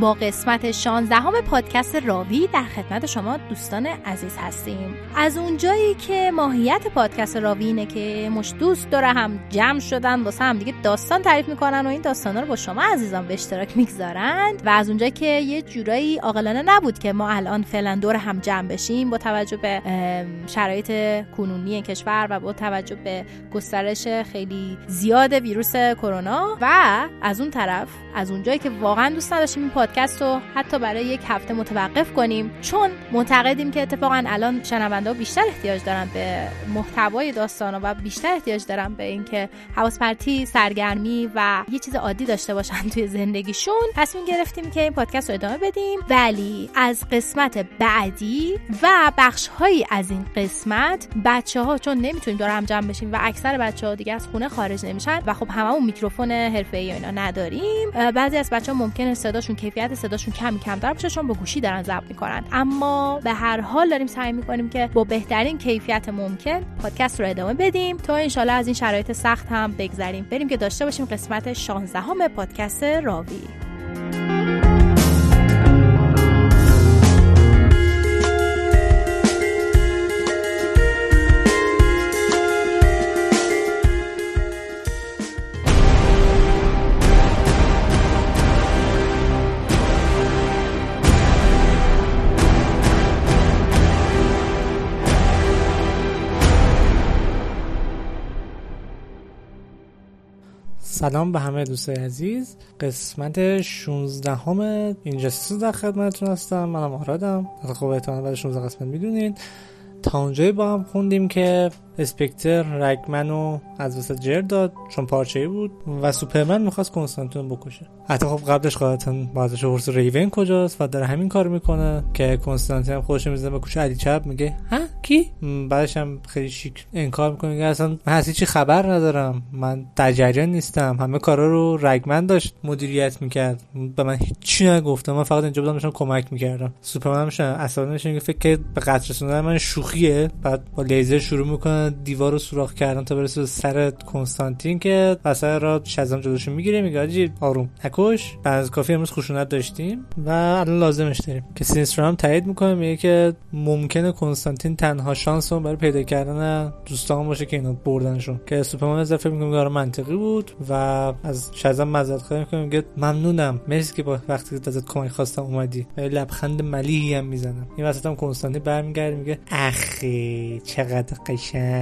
با قسمت 16 همه پادکست راوی در خدمت شما دوستان عزیز هستیم. از اونجایی که ماهیت پادکست راوی اینه که مش دوست داره هم جمع شدن واسه هم دیگه داستان تعریف می‌کنن و این داستانا رو با شما عزیزان به اشتراک می‌گذارند و از اونجایی که یه جورایی عاقلانه نبود که ما الان فعلا دور هم جمع بشیم با توجه به شرایط کنونی کشور و با توجه به گسترش خیلی زیاد ویروس کرونا. و از اون طرف از اونجایی که واقعا دوست نداشتیم پادکست رو حتی برای یک هفته متوقف کنیم. چون معتقدیم که اتفاقا الان شنونده بیشتر احتیاج دارن به محتوای داستان و بیشتر احتیاج دارن به اینکه حواس پرتی سرگرمی و یه چیز عادی داشته باشن توی زندگیشون. تصمیم گرفتیم که این پادکست رو ادامه بدیم. ولی از قسمت بعدی و بخش هایی از این قسمت بچه ها چون نمی‌تونیم دور هم جمع بشیم و اکثر بچه ها دیگه از خونه خارج نمیشن و خب هممون میکروفون حرفه‌ای اینا نداریم بعضی از بچه ها ممکنه صداشون کیفیت صداشون کمی کمتر باشه چون با گوشی دارن ضبط می‌کنن. اما به هر حال داریم سعی می‌کنیم که با بهترین کیفیت ممکن پادکست رو ادامه بدیم تا انشالله از این شرایط سخت هم بگذریم. بریم که داشته باشیم قسمت 16 پادکست راوی. سلام به همه دوستای عزیز. قسمت 16 همه اینجا در خدمتتون هستم. منم آرادم. خب احتمال بعد 16 قسمت می‌دونید تا اونجایی با هم خوندیم که اسپکتر رگمنو از وسط جر داد چون پارچه بود و سوپرمن می‌خواست کنستانتین بکشه. حتی خب قبلش قاعدتا بازش ورس ریون کجاست و داره همین کار می‌کنه که کنستانتین هم خودش می‌زنه به کوچه علی چپ میگه ها؟ کی؟ بعدش هم خیلی شیک انکار می‌کنه میگه اصلا من چی خبر ندارم من در نیستم همه کارا رو رگمن داشت مدیریت می‌کرد. به من هیچی نگفتم من فقط اینجا بودم داشتم کمک می‌کردم. سوپرمن میشه اصلا میشه فکر به قتل رسوندن من شوخیه بعد با لیزر شروع می‌کنه دیوار رو سوراخ کردن تا برسه سر کنستانتین که وسط را شزم جلوشو می‌گیره میگه آجی آروم نکش. از کافی امروز خشونت داشتیم و الان لازمش داریم. که سینسترا هم تایید می‌کنه میگه که ممکنه کنستانتین تنها شانس برای پیدا کردن دوستان باشه که اینا بردنشون. که سوپرمن از فکر می‌کنه کار منطقی بود و از شزم مزد خواهی می‌کنه میگه ممنونم. مرسی که با وقتی ازت کمک خواستم اومدی. و لبخند ملیحی هم می‌زنم. این وسط هم کنستانتین برمیگرده میگه اخی چقدر قشنگ.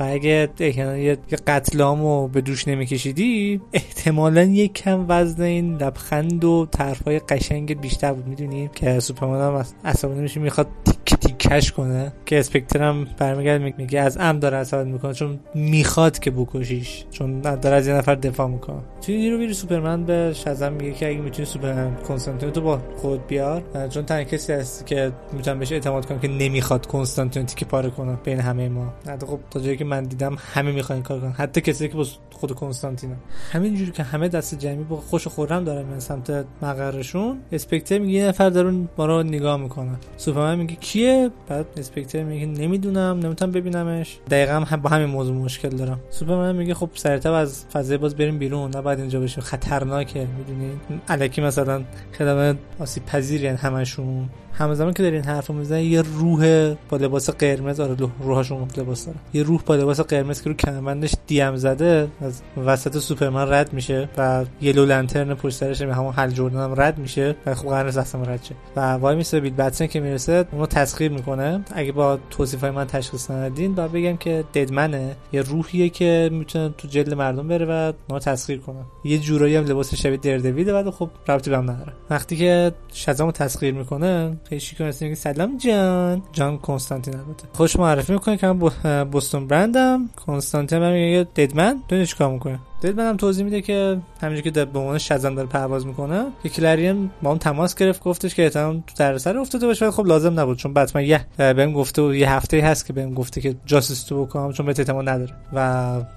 و اگه یه قتلامو به دوش نمیکشیدی احتمالا یک کم وزن این لبخند و طرفای قشنگ بیشتر بود. می‌دونی؟ که سوپرمن هم عصبانی میشه می‌خواد تیک تیکش کنه. که اسپکتر هم برمیگرد میگه از ام داره عصبانی می‌کنه چون می‌خواد که بکشیش. چون داره از یه نفر دفاع می‌کنه. توی رو بیری سوپرمن به شزم میگه که اگه می‌تونی سوپرمن کنستانتینو تو با خود بیار. چون تنها کسی هست که می‌تونم بهش اعتماد کنم که نمی‌خواد کنستانتینو تیکه پاره کنه بین همه ما. خب تا جایی که من دیدم همه می‌خوان کار کنن. حتی کسی که با خود کنستانتینه. همینجوری که همه دست جمعی با خوش خورم دارن من سمت مقرشون اسپکتر میگه یه نفر دارون ما رو نگاه می‌کنه. سوپرمن میگه کیه؟ بعد اسپکتر میگه نمی‌دونم نمی‌تونم ببینمش. دقیقا هم با همین موضوع مشکل دارم. سوپرمن میگه خب سریعتر از فضای باز بریم بیرون. بعد اینجا بشیم. خطرناکه می‌دونی الکی مثلا خدمت آسیب پذیرین همشون. همزمان که دارین حرف می‌زنن یه روح با لباس قرمز آره روحاشون لباس داره. یه روح با لباس قرمز که رو کمربندش دیم زده از وسط سوپرمن رد میشه و یلو لنترن پشت سرش همون هل جردن هم رد میشه و خب قرار اصلا رد شه. و وای میسه بیت بتسن که می‌رسه اونو تسخیر می‌کنه. اگه با توصیف های من تشخیص ندین با بگم که ددمنه. یه روحیه که می‌تونه تو جلد مردم بره و ما تسخیر کنه. یه جورایی هم لباس شبیه دردویده بعد خب ربطی بهم نداره. وقتی که شزامو تسخیر می‌کنه خیلی شیک میگه سلام جان. جان کنستانتین البته خوش معرفی می‌کنه که من بوستون برندم. کنستانتین من میگه ددمن. تو چیکار می‌کنه دید منم توضیح میده که همینجوری که به عنوان شزن داره پرواز می‌کنه که کلریان با اون تماس گرفت گفتش که احتمال تو دردسر افتاده باشه خب لازم نبود چون بتمن یه بهم گفته و یه هفته هست که بهم گفته که جاسوس تو بکنم چون به احتمال نداره. و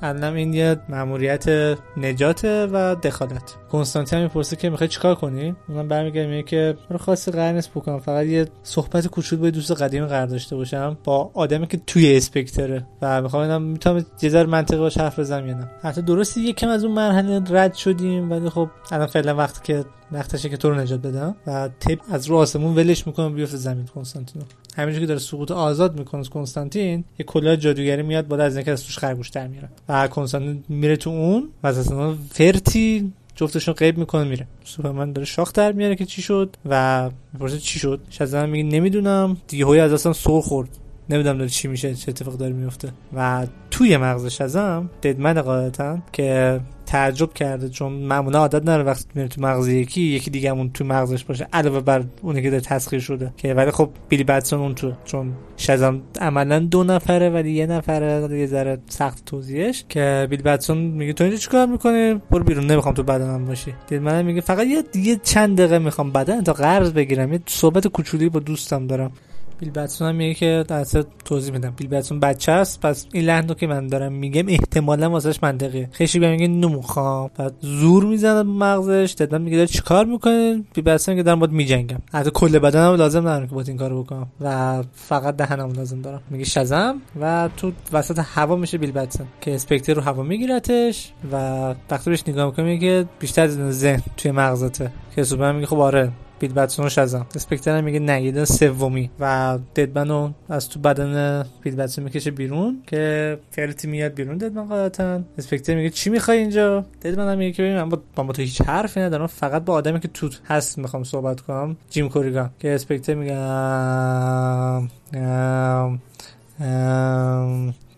الان این یه ماموریت نجات و دخالت. کنستانتین می‌پرسه که می‌خوای چیکار کنی؟ اونم برمیگره میگه که رو خاصی قرار نیست بکنم فقط یه صحبت کوچولو با دوست قدیم قرار داشته باشم با آدمی که توی اسپکتره. و می‌خوام می‌تونم یه ذره منطقی باش حرف بزنم یا نه. حتی درسته یکم از اون مرحله رد شدیم ولی خب الان فعلا وقتی که وقتشه که تو رو نجات بدم. و تپ از رو آسمون ولش می‌کنه بیفته زمین کنستانتینو. همینجوری که داره سقوط آزاد می‌کنه کنستانتین یه کلاه جادوگری میاد بالا از اینکه از توش خرگوش در میاره و کنستانتین میره تو اون و از فرتی جفتشون قیب می‌کنه میره. سوپرمن داره شاخ در میاره که چی شد و می‌پرسه چی شد. شازم میگه نمی‌دونم. دیگه هوی از اصلا سر خورد. نمی‌دونم داره چی میشه چه اتفاق داره میفته و توی مغزش ازم ددمن قاعدتا که تعجب کرده چون معمولا عادت نداره وقتی میره تو مغز یکی یکی دیگه همون تو مغزش باشه علاوه بر اونی که داره تسخیر شده. که ولی خب بیلی بتسون اون تو چون شزم عملا دو نفره ولی یه نفره یه ذره سخت توضیحش. که بیلی بتسون میگه تو اینجا چیکار می‌کنی؟ برو بیرون نمی‌خوام تو بدنم باشی. دید من میگه فقط یه دیگه چند دقیقه می‌خوام بدن تا قرض بگیرم. یه صحبت کوچولی با دوستم دارم. بیل بتسون هم میگه که در توضیح میدم. بیل بتسون بچه است پس این لحن که من دارم میگم احتمالا واسش منطقیه. خیلی میگه نمی‌خوام بعد زور می‌زنه مغزش دادن میگه داره چیکار می‌کنه بیل بتسون که دارم باید میجنگم. حتی کل بدنم لازم ندارم که باید این کارو بکنم. و فقط دهنم لازم دارم. میگه شزم و تو وسط هوا میشه بیل بتسون که اسپکتر رو هوا میگیرتش و وقتی بهش نگاه می‌کنه میگه بیشتر ذهن توی مغزته. که سوپرمن میگه خب آره. بیل بتسون شزم اسپکتر میگه نه سومی. و ددمنو از تو بدن بیل بتسون می‌کشه بیرون که فرتی میاد بیرون ددمن قاعدتا. اسپکتر میگه چی می‌خوای اینجا؟ ددمن میگه که من با, با تو هیچ حرفی ندارم فقط با آدمی که تو هست می‌خوام صحبت کنم جیم کوریگان که اسپکتر میگه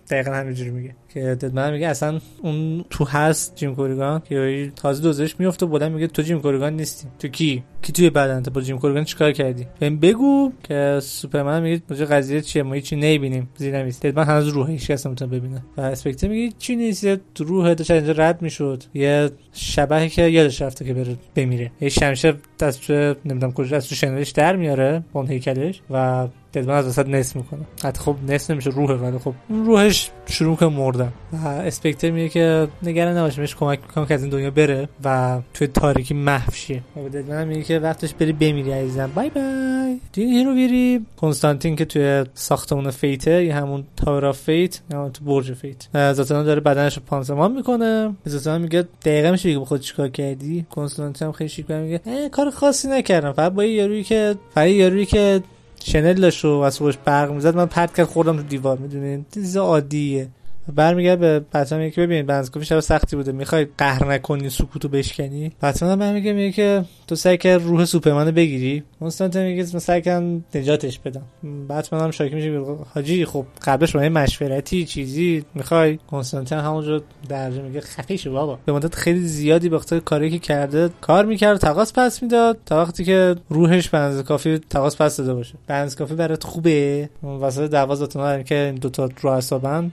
دقیقا همینجوری میگه. که ددمن میگه اصلا اون تو هست جیم کوریگان که تازه دوزش میفته بودن میگه تو جیم کوریگان نیستی. تو کی؟ کی توی بدن تو؟ با جیم کوریگان چیکار کردی؟ بهم بگو که سوپرمن میگه مجه قضیه چیه؟ ما هیچی نمی‌بینیم. زیر نیست. ددمن هنوز روح هیچ کس نمی‌تونه ببینه. و اسپکتر میگه چی نیست؟ روح داشت اینجا رد می‌شد. یه شبهی که یادش رفته که بره بمیره. یه شمشیر دست نمی‌دونم کجا از تو شنلش در میاره اون هیکلش و ددمن از وسط نصف می‌کنه. حتی خب نصف نمیشه روحه ولی خب روحش شروع کنه مردن. و اسپکتر میگه که نگران نباشه بهش کمک می‌کنم که از این دنیا بره و توی تاریکی محو شه. و ددمن میگه که وقتش بری بمیری عزیزم. bye bye دین هیرو بیری کنستانتین که توی ساختمون Fate ـه یا همون Tower of Fate یا تو برج Fate. زاتانا داره بدنش رو پانسمان می‌کنه. زاتانا میگه دقیقه میشه بگه خود چیکار کردی؟ کنستانتین هم خیلی شیک میگه کار خاصی نکردم. فقط با یارویی که فقط یارویی که شنل داشت و از خوش برق می‌زد. من پرت کرد خوردم تو دیوار. می‌دونین چیز عادیه. برمیگرد به بچه‌ها میگه ببین بنزکوفی شب سختی بوده می‌خوای قهر نکنی سکوتو بشکنی؟ بچه‌ها برمیگه میگه که تو سعی کرد روح سوپرمن بگیری. کنستانتین میگه من سعی کردم نجاتش بدم. بتمن هم شاکی میشه حاجی خب قبلش با مشورتی چیزی می‌خوای؟ کنستانتین همونجا درجه میگه خفه شو بابا. به مدت خیلی زیادی به خاطر کاری که کرده کار می‌کرد تقاس پس می‌داد تا وقتی که روحش بنز کافی تقاس پس داده باشه. بنز کافی برات خوبه؟ واسه دعوا که این دو تا رو حسابن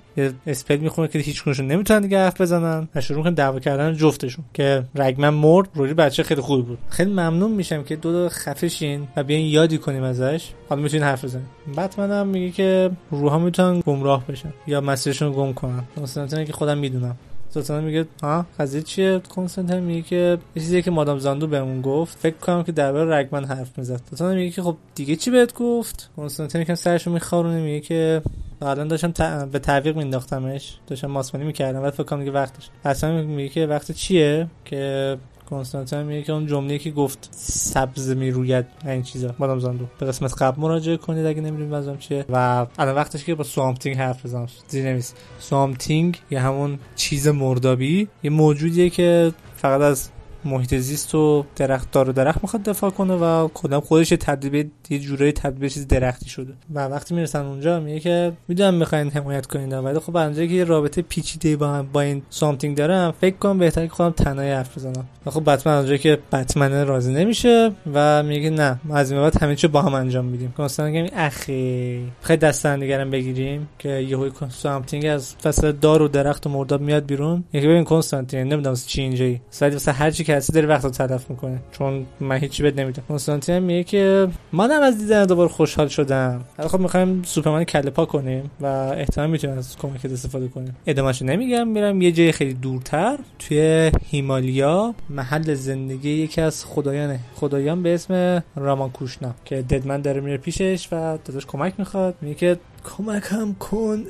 اسپل می‌خونه که هیچ کنشون نمی‌تونن دیگه حرف بزنن و شروع کنن دعوا کردن جفتشون. که رگمن مرد روی بچه خیلی خوبی بود. خیلی ممنون میشم که دو دو خفشین و بیاین یادی کنیم ازش. حالا می‌تونین حرف بزنیم بعد هم میگه که روحا می‌تونن گمراه بشن یا مسیرشون گم کنن. مثلا که خودم می‌دونم. سلطان میگه ها قضیه چیه؟ کنسنتر میگه که چیزی که مادام زاندو بهمون گفت. فکر کنم که درباره رگمن حرف می‌زد. سلطان میگه که خب دیگه چی بهت گفت؟ کنسنتر میگه سرشو میخارونه میگه که الان داشتم به تعویق مینداختمش داشتم ماسمانی می‌کردم بعد فکر کنم دیگه وقتش اصلا میگه که وقت چیه؟ که کنستانتین میگه که اون جمله که گفت سبز می‌روید این چیزا. مادام زاندو. به قسمت قبل مراجعه کنید اگه نمی‌دونید منظورم چیه. و الان وقتش که با Swamp Thing حرف بزنم. زیر نمیس Swamp Thing یه همون چیز مردابی. یه موجودیه که فقط از محیط زیست و درخت دار و درخت می‌خواد دفاع کنه و کلا خودش تبدیل یه جورایی تبدیل چیز درختی شده. و وقتی می‌رسن اونجا میگه که می‌دونم می‌خواین حمایت کنین ولی خب اونجا که یه رابطه پیچیده با با این Swamp Thing دارم فکر کنم بهتره که خودم تنهایی حرف بزنم. و خب بتمن اونجا که بتمن راضی نمیشه و میگه نه ما از این بعد همه چی با هم انجام میدیم. کنستان میگه اخی خیلی دست نگرم بگیریم که یهو سامتینگ از فصل دار و درخت و مرداب میاد بیرون. یکی ببین کنستانتین نمی‌دونم چی اینجایی. سعی واسه هر چی کسی داره وقت تلف می‌کنه. چون من هیچی بد نمیدم کنستانتین میگه که منم از دیدن دوباره خوشحال شدم. حالا خب می‌خوایم سوپرمن کله پا کنیم و احتمال می‌تونیم از کمک استفاده کنیم. ادامهشو نمیگم. میرم یه جای خیلی دورتر. توی هیمالیا محل زندگی یکی از خدایانه خدایان به اسم رامانکوشنا که ددمن داره میره پیشش و داداش کمک می‌خواد. میگه که کمکم کن.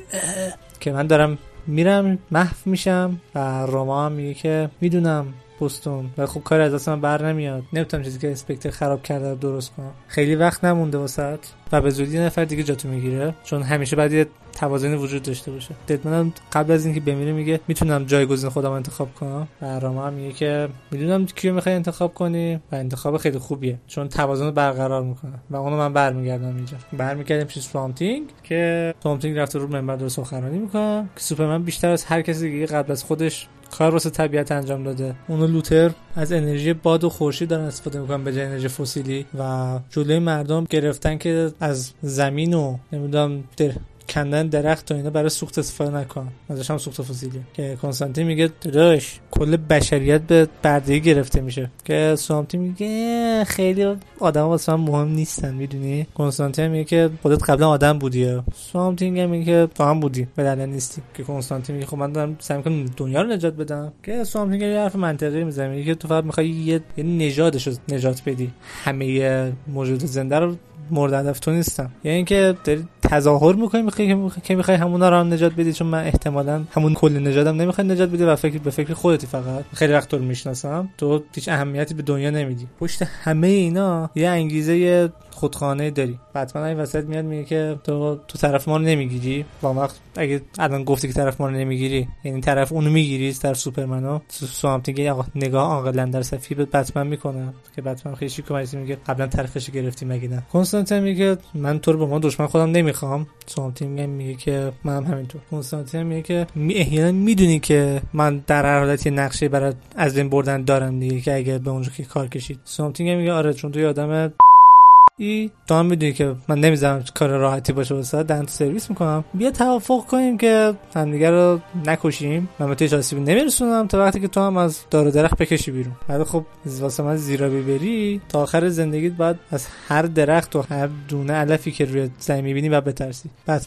که من دارم میرم محو میشم و راما هم میگه که می‌دونم بوستون و خب کار از من بر نمیاد. نمی‌تونم چیزی که اسپکتر خراب کرده درست کنم. خیلی وقت نمونده واسط و به زودی نفر دیگه جاتو می‌گیره چون همیشه بعد یه توازنی وجود داشته باشه. ددمن قبل از اینکه بمیره میگه می‌تونم جایگزین خودم انتخاب کنم. و راما هم میگه که می‌دونم کیو می‌خوای انتخاب کنی؟ و انتخاب خیلی خوبیه چون توازن رو برقرار می‌کنه. و اونو من برمیگردم اینجا. برمیگردیم پیش سوامتینگ که سوامتینگ رفته رو منبر داره سخنرانی می‌کنه. که سوپرمن بیشتر از هر کسی دیگه قبل از خودش کار واسه طبیعت انجام داده. اونو لوتر از انرژی باد و خورشید دارن استفاده می‌کنن به جای انرژی فسیلی و جلوی مردم گرفتن که از زمین و نمی‌دونم کندن درخت و اینا برای سوخت استفاده نکن. ازش هم سوخت فسیلی. که کنستانتین میگه داداش کل بشریت به بردگی گرفته میشه. که سوامتی میگه خیلی آدم واسه من مهم نیستن می‌دونی؟ کنستانتین میگه که خودت قبلا آدم بودی. سوامتین میگه که تو هم بودی دلیل نیستی. که کنستانتین میگه خب من دارم سعی می‌کنم دنیا رو نجات بدم. که سوامتین یه حرف منطقی می‌زنه میگه که تو فقط می‌خوای یه رو نجات بدی. همه موجود زنده رو مورد هدف تو نیستم. یعنی اینکه داری تظاهر می‌کنی می‌خوای که می‌خوای همونا رو هم نجات بدی چون من احتمالا همون کل نجاتم نمی‌خوای نجات بدی و فکر به فکر خودتی فقط. خیلی وقت رو می‌شناسم. تو هیچ اهمیتی به دنیا نمیدی. پشت همه اینا یه انگیزه خودخانه داری. بتمن این وسط میاد میگه که تو تو طرف ما رو نمی‌گیری. با وقت اگه الان گفتی که طرف ما رو نمی‌گیری یعنی طرف اونو می‌گیری طرف سوپرمنو. سوامتینگ نگاه عاقلا در صفی به بتمن می‌کنه. که بتمن خیلی شیک میگه قبلا طرفش گرفتی مگه نه؟ کنستانتین میگه من تو رو به ما دشمن خودم نمی‌خوام. سوامتینگ میگه که من هم همینطور. کنستانتین میگه که می احیانا می‌دونی که من در هر حالت یه نقشه برای از بین بردن دارم دیگه که اگه به اونجا که کار کشید. سوامتینگ میگه آره چون تو آدم ای تو هم می‌دونی که من نمی‌ذارم کار راحتی باشه واسه دنت سرویس می‌کنم. بیا توافق کنیم که همدیگه رو نکشیم. من به تو آسیبی نمیرسونم تا وقتی که تو هم از دار درخت بکشی بیرون. بعد خب واسه من زیرا ببری تا آخر زندگیت باید از هر درخت و هر دونه علفی که روی زمین می‌بینی و بترسی. بعد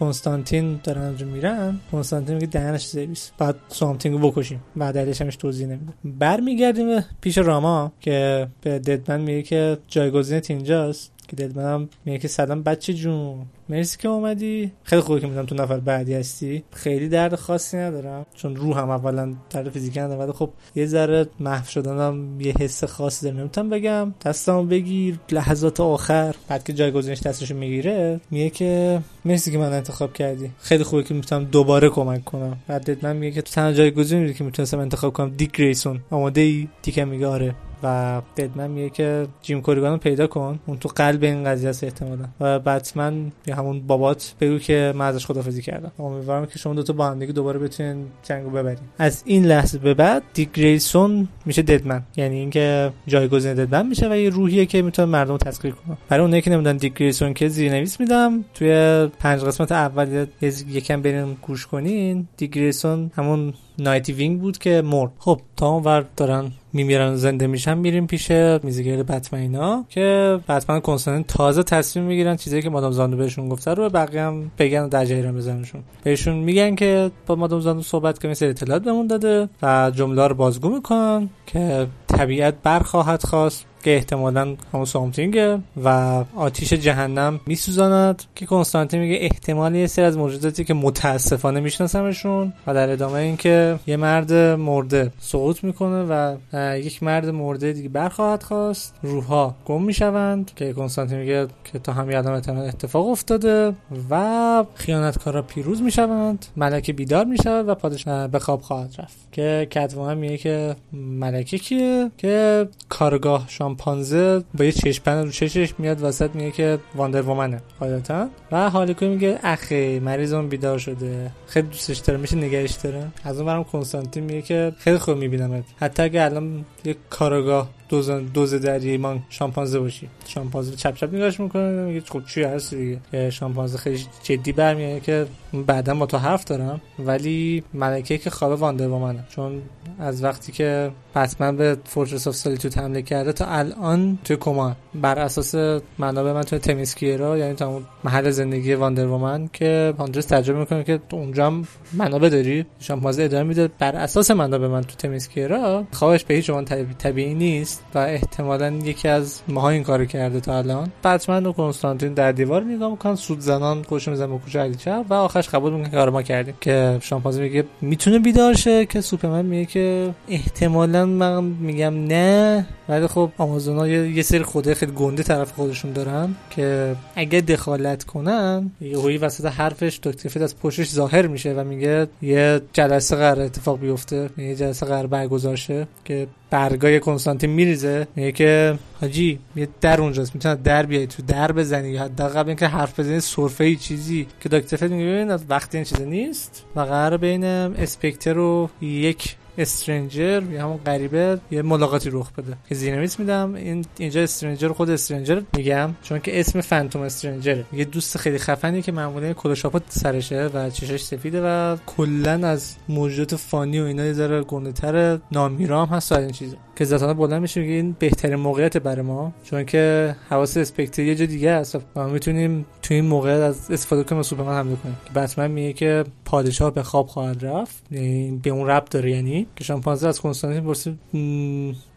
کنستانتین دارن اونجا میرن. کنستانتین میگه دهنش سرویس. بعد سامتینگو بکشیم. بعد علیش همش توضیح نمیده. برمیگردیم پیش راما که به ددمن میگه که جایگزینت اینجا است که دلمنم میگه که سلام بچه جون. مرسی که اومدی. خیلی خوبه که می‌دونم تو نفر بعدی هستی. خیلی درد خاصی ندارم. چون روحم اولا درد فیزیکی ندارم ولی خب یه ذره محو شدنم یه حس خاصی دارم. نمی‌تونم بگم. دستمو بگیر. لحظات آخر. بعد که جایگزینش دستشو می‌گیره میگه که مرسی که من انتخاب کردی. خیلی خوبه که می‌تونم دوباره کمک کنم. بعد من میگه که تو تنها جایگزینی که می‌تونستم انتخاب کنم دیک گریسون. آماده ای دیگه میگه آره. و میگه که جیم کوریگان رو پیدا کن. اون تو قلب این قضیه است احتمالا. و بتمن یا همون بابات بگو که من ازش خدافظی کردم. امیدوارم که شما دو تا با هم دیگه دوباره بتونین جنگو ببرین. از این لحظه به بعد دیک گریسون میشه ددمن. یعنی اینکه جایگزین ددمن میشه و یه روحیه که می‌تونه مردم رو تسخیر کنه برای اونایی که نمی‌دونن دیک گریسون که زیرنویس میدم توی پنج قسمت اول یکم برین گوش کنین. دیک گریسون همون نایت‌وینگ بود که مرد. خب تا اون دارن میمیرن زنده میشن میریم پیش میزیگر بتمن اینا که بتمن کنسنن تازه تصمیم می‌گیرن چیزی که مادام زاندو بهشون گفته رو بقیه هم بگن و در جریان بزنشون. بهشون میگن که با مادام زاندو صحبت کنیم سری اطلاعات بهمون داده و جمله رو بازگو می‌کنن که طبیعت برخواهد خاست. که احتمالا همون Swamp Thing ـه و آتیش جهنم میسوزاند که کنستانتین میگه احتمال یه سری از موجوداتی که متاسفانه میشناسمشون و در ادامه اینکه یه مرد مرده سقوط می‌کنه و یک مرد مرده دیگه برخواهد خواست روحها گم می‌شوند که کنستانتین میگه که تا هم یادم اتفاق افتاده و خیانتکارا پیروز می‌شوند ملکه بیدار می‌شود و پادشاه به خواب خواهد رفت. که کتوان میگه که ملکه کیه؟ که کارگاه شامپانزه با یه چشپن رو چشش میاد وسط میگه که واندر وومنه قاعدتا. و هالیکو میگه اخی مریضم بیدار شده. خیلی دوستش داره میشه نگهش داره. از اون برام کنستانتین میگه که خیلی خوب میبینمت. حتی اگه الان یه کارگاه دوز دوز در ایمان شامپانزه باشی. شامپانزه چپ چپ نگاهش می‌کنه میگه خب چی هست دیگه. شامپانزه خیلی جدی برمیاد که بعدا با تو حرف دارم. ولی ملکه که خواب واندر با چون از وقتی که بتمن به فورترس اف سالیتود حمله کرده تا الان توی کما بر اساس منابع من توی تمیسکیرا یعنی تا محل زندگی واندر وومن که هاندرس تجربه می‌کنه که اونجا هم منابع داری. شامپانزه ادامه میده. بر اساس منابع من تو تمیسکیرا خوابش به هیچ طبیعی نیست. نیست و احتمالا یکی از ماها این کارو کرده تا الان. بتمن و کنستانتین در دیوار نگاه می‌کنن سود زنان خوش میزن به کوچه علی و آخرش قبول می‌کنه کار ما کردیم. که شامپانزه میگه می‌تونه بیدار شه که سوپرمن میگه که احتمالا من میگم نه ولی خب آمازونا یه سری خوده خیلی گنده طرف خودشون دارن که اگه دخالت کنن یهویی وسط حرفش دکتر از پشتش ظاهر میشه و میگه یه جلسه قرار اتفاق بیفته یه جلسه قرار برگزار شه که برگای کنستانتین میریزه. میگه که حاجی یه در اونجاست. می‌تونه در بیای تو در بزنی. یا حداقل اینکه حرف بزنی سرفه ای چیزی. که دکتر فکر میگه ببین وقتی این چیز نیست و قرار بین اسپکتر و یک استرنجر یا همون غریبه یه ملاقاتی رخ بده. که زینمیت میدم. این اینجا استرنجر خود استرنجر میگم چون که اسم فانتوم استرنجره. یه دوست خیلی خفنی که معمولا کلوشاپات سرشه و چشش سفیده و کلا از موجودات فانی و اینا یه ذره گنده‌تر نامیرام هست این چیزا. که ذاتاً بلند میشه میگه این بهترین موقعیت برای ما. چون که حواس اسپکتر یه جا دیگه است. و می‌تونیم تو این موقعیت از استفاده کنیم سوپرمن حمله کنیم. که بتمن میگه که پادشاه به خواب خواهد رفت. یعنی به اون ربط داره یعنی که شامپانزه از کنستانتین پرسید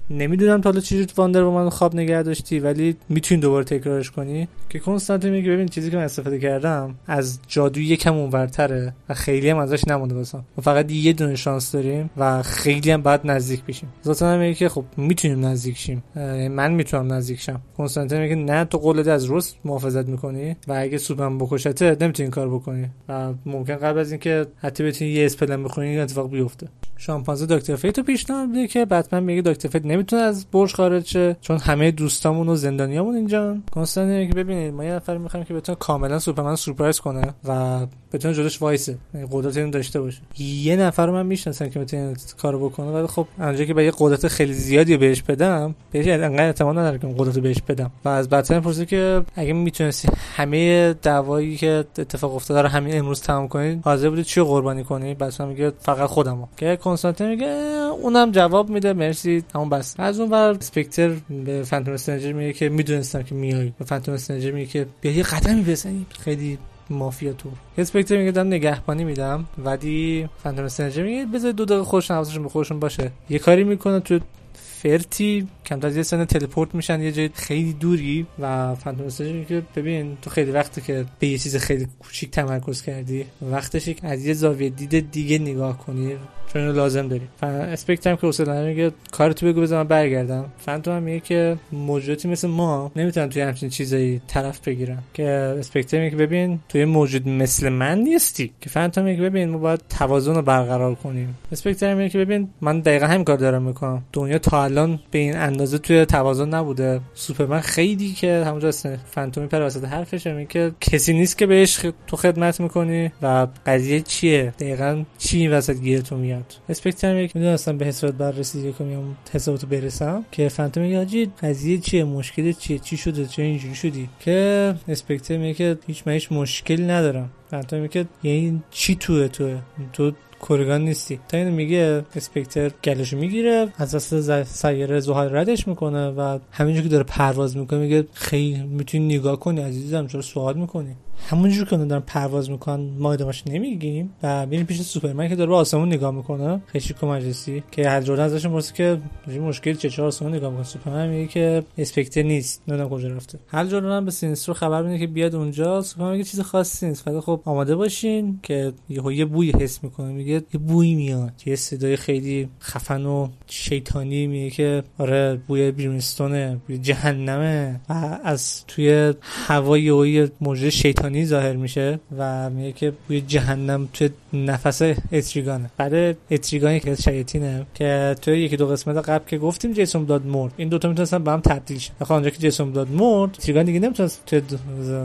نمی‌دونم تا حالا چجوری واندر با من خواب نگه داشتی ولی می‌تونی دوباره تکرارش کنی؟ که کنستانتین میگه ببین چیزی که من استفاده کردم از جادو یکم اونورتره و خیلی هم ازش نمونده واسم و فقط یه دونه شانس داریم و خیلی هم بعد نزدیک بشیم. ذاتا میگه که خب می‌تونیم نزدیک شیم. من می‌تونم نزدیک شم. کنستانتین میگه نه تو قول از رست محافظت می‌کنی و اگه سوپرمن بکشته نمی‌تونی کار بکنی. و ممکن قبل از اینکه حتی بتونی یه اسپلن بخونی اتفاق بیفته. شامپانزه دکتر فیتو پیشنهاد میده که بتمن میگه دکتر فیت نمی‌تونه از برج خارج شه چون همه دوستامون و زندانیامون اینجا کنستانتین که ببینید ما یه نفر می‌خوایم که بتونه کاملا سوپرمن سورپرایز کنه و بتونه جلوش وایسه. یعنی قدرت اینو داشته باشه. یه نفر رو من می‌شناسم که بتونه کارو بکنه ولی خب اونجا که با یه قدرت خیلی زیادی بهش بدم بهش انقدر اعتماد ندارم که قدرت بهش بدم. و از بتمن پرسید که اگه می‌تونستی همه دعوایی که اتفاق افتاده رو همین امروز تمام کنید حاضر بودی چی قربانی کنی؟ بتمن میگه فقط خودمو. که کنستانتین میگه اونم جواب میده مرسی همون بس. از اون ور اسپکتر به فانتوم استرنجر میگه که می‌دونستم که میای. به فانتوم استرنجر میگه که بیا یه قدمی بزنی خیلی مافیا تو. اسپکتر میگه دارم نگهبانی میدم ولی فانتوم استرنجر میگه بذار دو دقیقه خودشون حواسشون به خودشون باشه. یه کاری می‌کنه تو فرتی کمتر از یه سن teleport میشن یه جای خیلی دوری و فانتوم که ببین تو خیلی وقتی که به یه چیز خیلی کوچیک تمرکز کردی وقتش از یه زاویه دید دیگه نگاه کنی چون اینو لازم داری. اسپکتر هم که اصلا میگه کارتو بگو بزنم برگردم. فانتوم هم میگه که موجوداتی مثل ما نمی‌تونن توی همچین چیزایی طرف بگیرن. که اسپکتر میگه ببین توی موجود مثل من نیستی. که فانتوم میگه ببین ما باید توازن رو برقرار کنیم. اسپکتر میگه که ببین من دقیقا همین کار دارم می‌کنم. دنیا تا الان به این اندازه توی توازن نبوده. سوپرمن خیلی که همونجا فانتوم می‌پره وسط حرفش میگه که کسی نیست که بهش تو خدمت می‌کنی و قضیه چیه؟ دقیقا چی وسط گیرتون میاد میاد؟ اسپکتر یک می‌دونستم به حسابت بررسی کنم حسابتو برسم که فانتوم میگه قضیه چیه؟ مشکل چیه؟ چی شده؟ چه اینجوری شدی؟ که اسپکتر میگه هیچ من هیچ مشکلی ندارم. فانتوم میگه یعنی چی توه توه؟ تو کورگان نیستی. تا اینو میگه اسپکتر گلشو می‌گیره از اصل سیاره زحل ردش می‌کنه و همینجور که داره پرواز می‌کنه میگه خیلی می‌تونی نگاه کنی عزیزم چرا سوال می‌کنی؟ همونجور که دارن پرواز می‌کنن ما ادامش نمیگیم. و میریم پیش سوپرمن که داره به آسمون نگاه می‌کنه. خیشیکو مجلسی که هل جوردن ازش می‌پرسه که مشکل چه چرا آسمون نگاه می‌کنه. سوپرمن میگه که اسپکتر نیست. نمی‌دونم کجا رفته. هل جوردن به سینسترو خبر میده که بیاد اونجا. سوپرمن میگه چیز خاصی نیست. فقط خب آماده باشین که یهو یه بوی حس می‌کنه. میگه یه بوی میاد. یه صدای خیلی خفن و شیطانی میگه که آره بوی brimstone ه بوی جهنمه. و از توی هوای یه موجود شیطانی شیطانی ظاهر میشه و میگه که بوی جهنم تو نفس اتریگانه بعد اتریگانی که شیاطینه که تو یکی دو قسمت قبل که گفتیم جیسون بلاد مرد. این دوتا می‌تونستن با هم تبدیل شن. خب اونجا که جیسون بلاد مرد اتریگان دیگه نمی‌تونست تو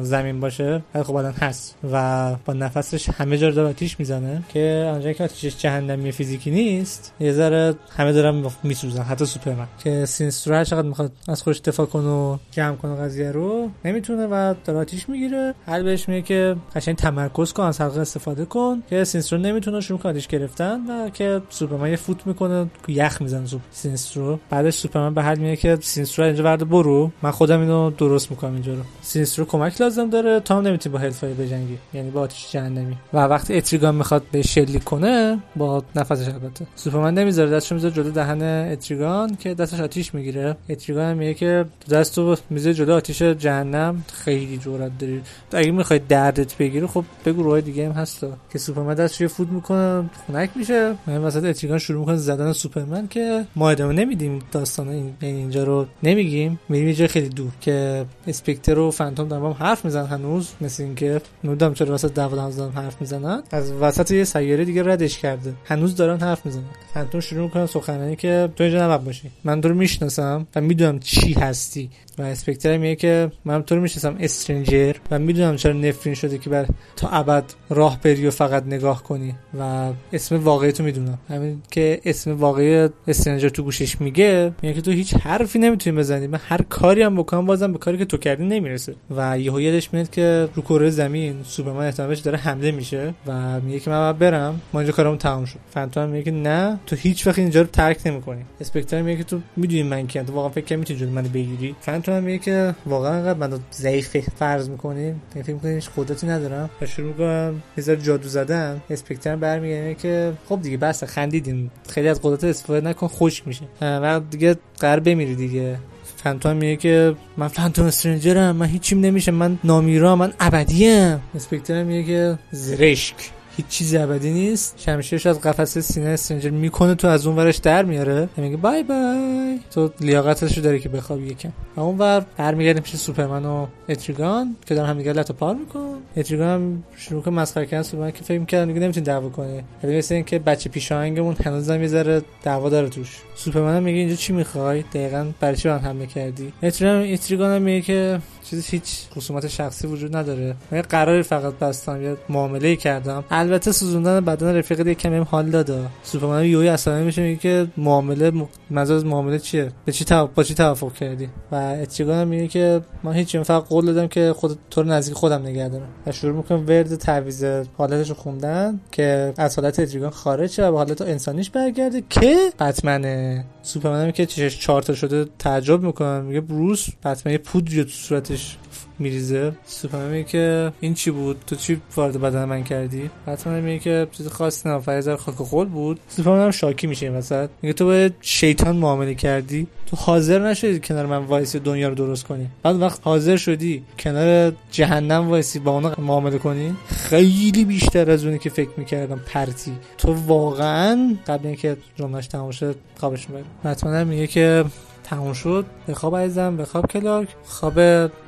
زمین باشه. ولی خب الان هست و با نفسش همه جا داره آتیش می‌زنه که اونجا که آتیشش جهنمی فیزیکی نیست یه ذره همه دارن میسوزن. حتی سوپرمن. که سینسترو هر چقدر می‌خواد از خودش دفاع کنه و جمع کنه قضیه رو نمی‌تونه و داره آتیش می‌گیره. هل بهش میگه که قشنگ تمرکز کن از حلقه استفاده کن که سینسترو نمی‌تونه شروع کنه گرفتن و که سوپرمن یه فوت می‌کنه یخ می‌زنه سوپ سینسترو. بعدش سوپرمن به هل میگه که سینسترو اینجا ورده برو. من خودم اینو درست می‌کنم اینجا رو. سینسترو کمک لازم داره. تا هم نمی‌تونی با hellfire بجنگی. یعنی با آتش جهنمی. و وقتی اتریگان می‌خواد به شلیک کنه با نفسش البته. سوپرمن نمی‌ذاره. دستشو می‌ذاره جلو دهن اتریگان که دستش آتیش می‌گیره. اتریگان میگه که دستو می‌ذاره جلو آتیش جهنم. خیلی جرأت داری. اگه می‌خوای دردت بگیره خب بگو روی دیگه هم هست که سوپرمن دستش یه فوت می‌کنه خنک میشه. من وسط اتریگان شروع می‌کنه زدن سوپرمن که ما ادامه نمیدیم داستان این اینجا رو نمیگیم. میریم یه خیلی دور که اسپکتر و فانتوم دارن حرف می‌زنن هنوز مثل اینکه نمی‌دونم چرا وسط دعوا دارن حرف می‌زنن. از وسط یه سیاره دیگه ردش کرده. هنوز دارن حرف می‌زنن. فانتوم شروع می‌کنه سخنرانی که تو اینجا نباید باشی. من تو رو می‌شناسم و می‌دونم چی هستی. و اسپکتر میگه که من تو رو می‌شناسم استرنجر و می‌دونم چرا نفرین شده که بر تا ابد راه بری و فقط نگاه کنی و اسم واقعی تو می‌دونم. همین که اسم واقعی استرنجر تو گوشش میگه میگه که تو هیچ حرفی نمی‌تونی بزنی. من هر کاری هم بکنم بازم به کاری که تو کردی نمی‌رسه. و یهو یادش میاد که رو کره زمین سوپرمن احتمالش داره حمله میشه و میگه که من برم. ما اینجا کارمون تموم شد. فانتوم میگه که نه تو هیچ وقت اینجا رو ترک نمی‌کنی. اسپکتر میگه که تو می‌دونی من کیم. تو واقعا فکر می‌تونی منو بگیری؟ فانتوم میگه که واقعا انقدر منو ضعیف فرض می‌کنی فکر می‌کنی هیچ قدرتی ندارم. و شروع می‌کنم یه جادو زدن. اسپکتر برمیگرده که خب دیگه بس خندیدیم. خیلی از قدرت استفاده نکن خوش میشه. و دیگه قرار بمیری دیگه. فانتوم میگه که من فانتوم استرنجرم من هیچیم نمیشه من نامیرا من ابدیم. اسپکتر میگه که زرشک. هیچ چیزی ابدی نیست. شمشیرش از قفسه سینه استرنجر می‌کنه تو از اون ورش در میاره. میگه bye bye. تو لیاقتش رو داری که بخوابی یکم. و اون ور برمیگردیم پیش سوپرمن و اتریگان که دارن همدیگه لت و پار میکن اتریگان هم شروع کنه مسخره کردن سوپرمن که فکر می‌کنه دیگه نمی‌تونه دعوا کنه. ولی مثل اینکه بچه پیشاهنگمون هنوزم یه دعوا داره توش. سوپرمن میگه اینجا چی می‌خوای؟ دقیقاً برای چی حمله کردی؟ اتریگان میگه که چیزی هیچ خصومات شخصی وجود نداره. من قراری فقط بستم یه معامله کردم. البته سوزوندن بدن رفیق دیگه کمی حال داده. سوپرمن یوی عصبانی میشه میگه که معامله منظور از معامله چیه؟ به چی با چی توافق کردی؟ و اتریگان میگه که من هیچ فقط قول دادم که خود تو رو نزدیک خودم نگه دارم. و شروع می‌کنم ورد تعویض حالتش رو خوندن که از حالت اتریگان خارج شه و به حالت انسانیش برگرده که بتمنه. سوپرمن که چشش چارتا شده تعجب می‌کنه. میگه بروس بتمن یه تو صورتش میریزه. سوپرمن که این چی بود؟ تو چی وارد بدن من کردی؟ بتمن میگه که چیز خاصی نه. فقط خاک خول بود. سوپرمن هم شاکی میشه این وسط. میگه تو باید شیطان معامله کردی. تو حاضر نشدی کنار من وایسی دنیا رو درست کنی. بعد وقت حاضر شدی کنار جهنم وایسی با اون معامله کنی. خیلی بیشتر از اونی که فکر می‌کردم پرتی. تو واقعا قبل اینکه جملهش تمام شد خوابش میاد میگه که تموم شد. بخواب عزیزم بخواب کلاک خواب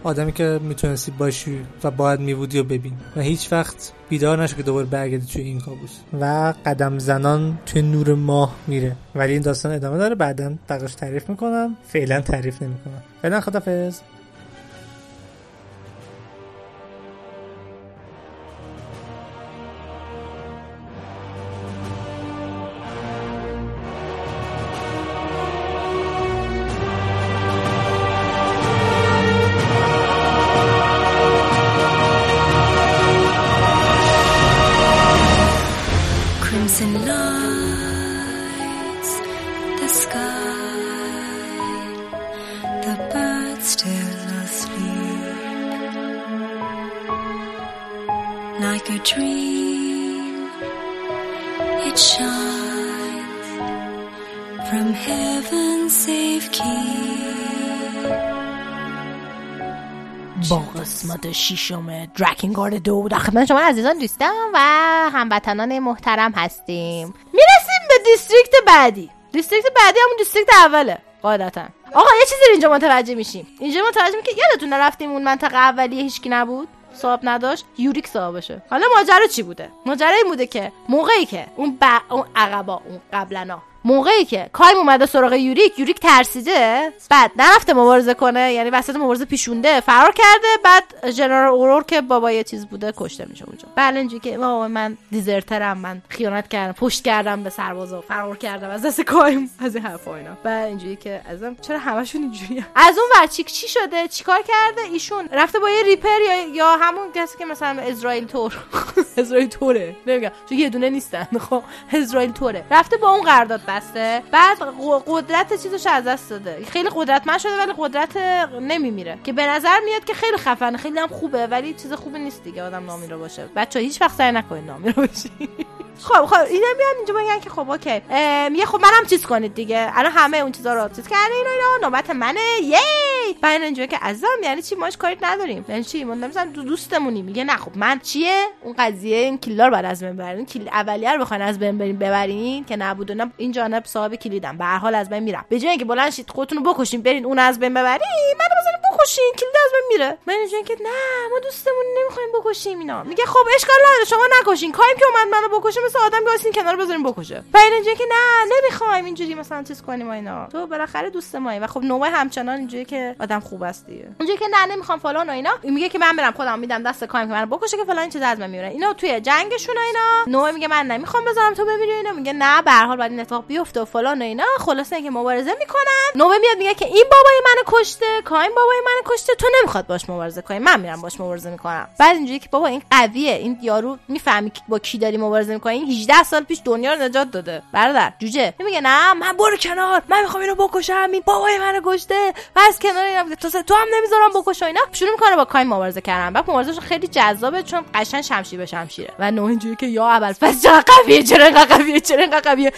آدمی که می‌تونستی باشی و باید میبودی و ببین و هیچ وقت بیدار نشه که دوباره برگردی توی این کابوس. و قدم زنان توی نور ماه میره. ولی این داستان ادامه داره. بعدا بقیش تعریف می‌کنم. فعلا تعریف نمی‌کنم. فعلا خدافظ شیشم Drakengard دو در خدمت شما عزیزان دوستان و هموطنان محترم هستیم. می‌رسیم به district بعدی. district بعدی همون district اوله قاعدتا. آقا یه چیزی اینجا متوجه میشیم. اینجا متوجه میشیم که یادتون رفتیم اون منطقه اولیه هیچکی نبود؟ صاحب نداشت؟ یوریک صاحبشه حالا ماجرا چی بوده؟ ماجرا این بوده که موقعی که اون ب... اون عقبا اون قبلنا موقعی که کایم اومده سراغ یوریک یوریک ترسیده. بعد نرفته مبارزه کنه یعنی وسط مبارزه پیچونده فرار کرده. بعد جنرال اورور که بابا یه چیز بوده کشته میشه اونجا. بعد اینجوری که بابا من deserter م من خیانت کردم پشت کردم به سربازا فرار کردم از دست کایم. از این حرفا اینا. بعد اینجوری که ازم چرا همشون اینجوری از اون ور چیک چی شده؟ چیکار کرده؟ ایشون رفته با یه ریپر یا, یا همون کسی که مثلا اسرائیل تور. اسرائیل توره. نمیگم. چون یه دونه نیستن. خب اسرائیل توره. رفته با اون قرارداد بسته بعد قدرت چیزش از دست داده. خیلی قدرتمند شده ولی قدرت نمیمیره. که به نظر میاد که خیلی خفنه خیلی هم خوبه ولی چیز خوبی نیست دیگه آدم نامی رو باشه. بچه هیچ وقت سعی نکنید نامی رو خب خب اینا میان اینجا میگن که خب اوکی. میگه خب منم چیز کنید دیگه. الان همه اون چیزا رو چیز کردین اینا اینا. نوبت منه. یی! بعد اینجا که عزام یعنی چی؟ ماش کاری نداریم. یعنی چی؟ ما مثلا دو دوستمونی. میگه نه خب من چیه؟ اون قضیه این کلیدار بعد از بین ببرین کلید اولیه رو بخواین از بین برین ببرین. که نبود نه این جانب صاحب کلیدم. به هر حال از بین میرم. به جای اینکه بلند شید خودتون رو بکشین برین اون از بین ببرین منو بزنین بکشین. کلید از بین میره. من اینجا که نه ما دوستمون نمی‌خوایم بکشیم اینا. میگه خب اشکال نداره شما نکشین. کایم که اومد منو بکشه مثل آدم واسین کنار بذاریم بکشه. و اینجا که نه نمی‌خوایم اینجوری مثلا چیز کنیم و اینا. تو بالاخره دوست مایی. و خب نوبه همچنان اینجوری که آدم خوب است دیگه. اونجا که نه نمی‌خوام فلان و اینا. میگه که من برم خودم میدم دست کایم که منو بکشه که فلان چیز از من می‌بره اینا توی جنگشون اینا. نوبه میگه من نمی‌خوام بذارم تو بمیری اینا. میگه نه به هر حال باید این اتفاق بیفته و فلان و اینا. خلاصه اینکه مبارزه می‌کنن. نوبه میاد میگه که این بابای منو کشته کایم بابای منو کشته. تو نمی‌خواد باش مبارزه کنی. من میرم باش مبارزه می‌کنم. بعد اینجوری که بابا این قویه. این یارو می‌فهمی با کی داری مبارزه می‌کنی. 18 سال پیش دنیا رو نجات داده. برادر جوجه میگه نه؟ من برو کنار. من می‌خوام اینو بکشم. این بابای منو کشته. بس کنار اینا تو تو هم نمی‌ذارم بکش اینا؟ شروع می‌کنه با کایم مبارزه کردن. بعد مبارزهش خیلی جذابه چون قشنگ شمشیر به شمشیره. و نو اینجوری که یا اول پس چرا قویه؟ چرا قویه؟ چرا قویه؟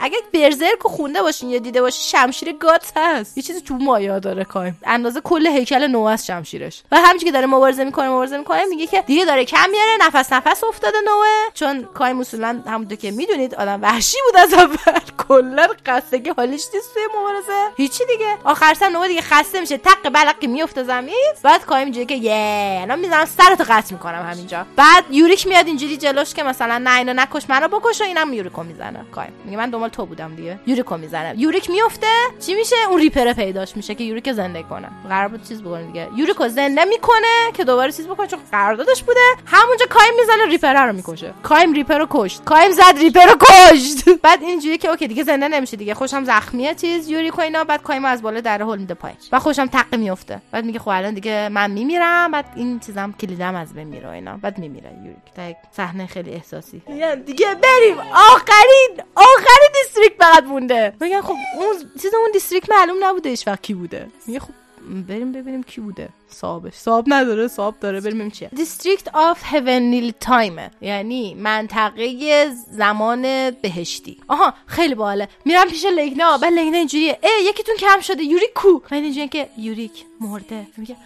اگه برزرک خونده باشین یا دیده باشین شمشیر گات هست. یه چیزی تو مایا داره کایم اندازه کل هیکل نو از شمشیرش. و همینجوری که داره مبارزه می‌کنه مبارزه می‌کنه میگه که دیگه داره کم میاره نفس نفس افتاده نوه. چون کایم اصولا همونطور که می‌دونید آدم وحشی بود از اول. کلا خستگی حالش نیست توی مبارزه. هیچی دیگه. آخر سر نوبه دیگه خسته میشه. تق بلقی میفته زمین. بعد کایم اینجوری که یه الان می‌زنم سرتو قطع می‌کنم همینجا. بعد یوریک میاد اینجوری جلوش که مثلا نه اینو نکش منو بکش و اینم یوریکو می‌زنه. کایم میگه من دنبال تو بودم دیگه. یوریکو می‌زنه. یوریک میفته چی میشه؟ اون ریپر پیداش میشه که یوریک زنده کنه. قرار بود چیز بکنه دیگه. یوریکو زنده می‌کنه که دوباره چیز بکنه چون قراردادش بوده. همونجا کایم می‌زنه ریپر رو می‌کشه. کایم ریپر رو کشت. کایم زد ریپر رو کشت. بعد اینجوری که okay دیگه زنده نمیشه دیگه. خوشم زخمیه چیز یوری اینا. بعد کایم از بالا در هول میده پای و خوشم تق میفته. بعد میگه خب الان دیگه من میمیرم. بعد این چیزام کلیدم از بین میره اینا. بعد میمیره یوری تا صحنه خیلی احساسی. دیگه بریم. آخرین آخرین district فقط مونده. میگن خب اون چیز اون district معلوم نبوده هیچ وقت کی بوده. میگه خب بریم ببینیم کی بوده صابش صاب نداره صاب داره بریم ببینیم چیه؟ District of Heavenly Time یعنی منطقه زمان بهشتی. آها خیلی باله میرم پیش لگنا. بعد لگنا اینجوریه. ای یکیتون کم شده. یوریک کو من اینجوریه که یوریک مرده. میگه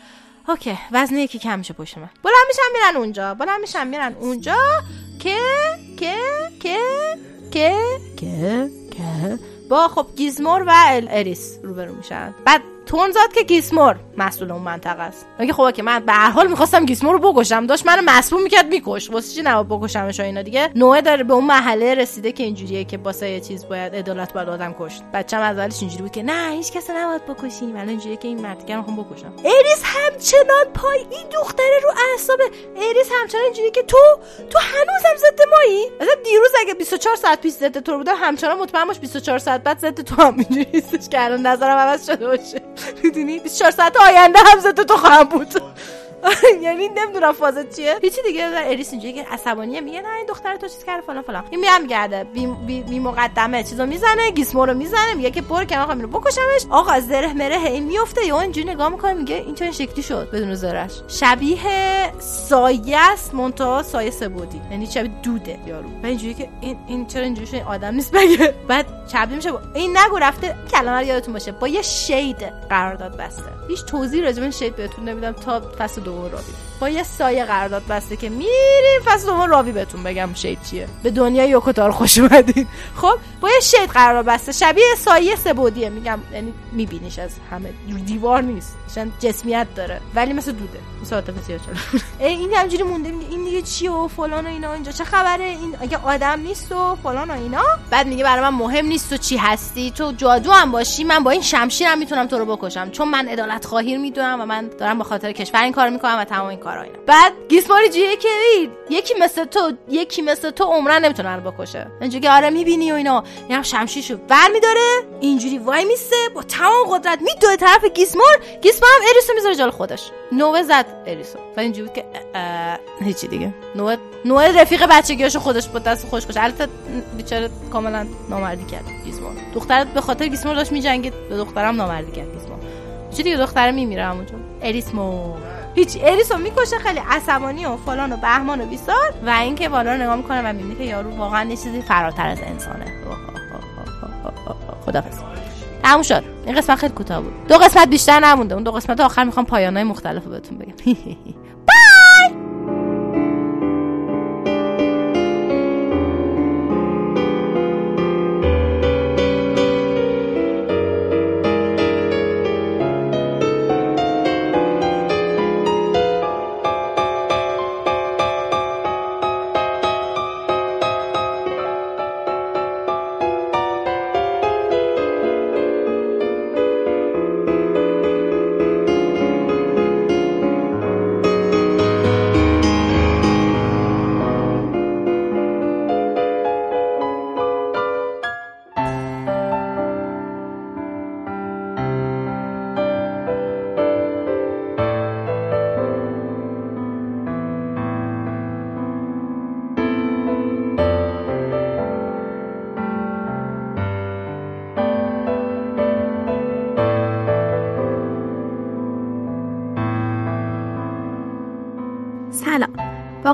okay وزن یکی کم میشه پشت من. بلند میشن میرن اونجا. بلند میشن میرن اونجا. که که که که که که. با خب گیزمور و اریس روبرو میشن. بعد تون زاد که گیسمور مسئول اون منطقه است. میگه خب که من به هر حال می‌خواستم گیسمور رو بکشم. داشت منو مسئول می‌کرد میکش. واسه چی نباید بکشمش اینا دیگه؟ نوع داره به اون محله رسیده که اینجوریه که واسه یه چیز باید عدالت باید آدم کشت. بچه‌م از اولش اینجوری بود که نه هیچ کس نباید بکشیم الان اینجوریه که این مردگان رو بکشم. اریس همچنان پای این دختره رو اعصاب اریس همچنان اینجوریه که تو تو هنوزم ضد مایی؟ مثلا دیروز اگه 24 ساعت پیش ضد تو بودم همچنان مطمئن باش 24 ساعت بعد ضد تو هم اینجوری که الان نظرم عوض شده باشه. می‌دونی؟ 24 ساعت آینده هم ضد تو خواهم بود. یعنی نمی‌دونم فازت چیه. هیچی دیگه اریس اینجوری که عصبانیه میگه نه این دختر تو چیز کرده فلان فلان. این میام گرده بی, مقدمه چیزو می‌زنه گیسمو رو می‌زنه میگه که برو کنار اینو بکشمش. آقا زره مره هی میفته یا اینجوری نگاه می‌کنه میگه این چه شکلی شد بدون زرش شبیه سایه است منتها سایه سبودی. یعنی شبیه دوده یارو. و اینجوری که این این چرا اینجوری شده آدم نیست بگه بعد چبی میشه. این نگو رفته کلمه رو یادتون باشه. با یه شید قرارداد بسته. هیچ توضیح راجع به شید بهتون نمیدم تا فصل دوم رو با یه سایه قرارداد بسته که میریم. فصل دوم راوی بهتون بگم شید چیه. به دنیای یوکوتار خوش اومدین. خب با یه شید قرار بسته. شبیه سایه سبودیه میگم یعنی میبینیش از همه. دیوار نیست. چون جسمیت داره. ولی مثل دوده. مثل عاطفه این همجوری مونده. این دیگه چیه و فلان و اینا. اینجا چه خبره؟ این اگه آدم نیست و فلان و اینا. بعد میگه برای من مهم نیست تو چی هستی. تو جادو هم باشی. من با این شمشیرم می‌تونم تو رو بکشم. چون من عدالت خواهی می‌دونم و من دارم به خاطر کشور این کارو می‌کنم و تمام این کارا اینا. بعد گیسماری جیه که یکی مثل تو یکی مثل تو عمرن نمی‌تونه رو بکشه. اینجوری آره می‌بینی و اینا. اینم شمشیرشو ور میداره اینجوری وای میسته با تمام قدرت میدوه طرف گیسمار. گیسمار هم اریسو می‌ذاره جلو خودش. نوه زد اریسو. و اینجوری که هیچی دیگه. نوه نوه رفیق بچگیاشو خودش با دست خوش کش البته بیچاره کاملا نامردی کرد گیسمار. دختر به خاطر گیسمار داشت میجنگید به دخترم نامردی کرد گیسمار. چی دیگه؟ دختره میمیره همونجا. اریسمو. هیچ اریسو می‌کشه خیلی عصبانی و فلان و بهمان و بیسار. و اینکه بالا رو نگاه می‌کنه و می‌بینه که یارو واقعا یه چیزی فراتر از انسانه. خدافظ تموم شد. این قسمت خیلی کوتاه بود. دو قسمت بیشتر نمونده. اون دو قسمت آخر می‌خوام پایانهای مختلف بهتون بگم.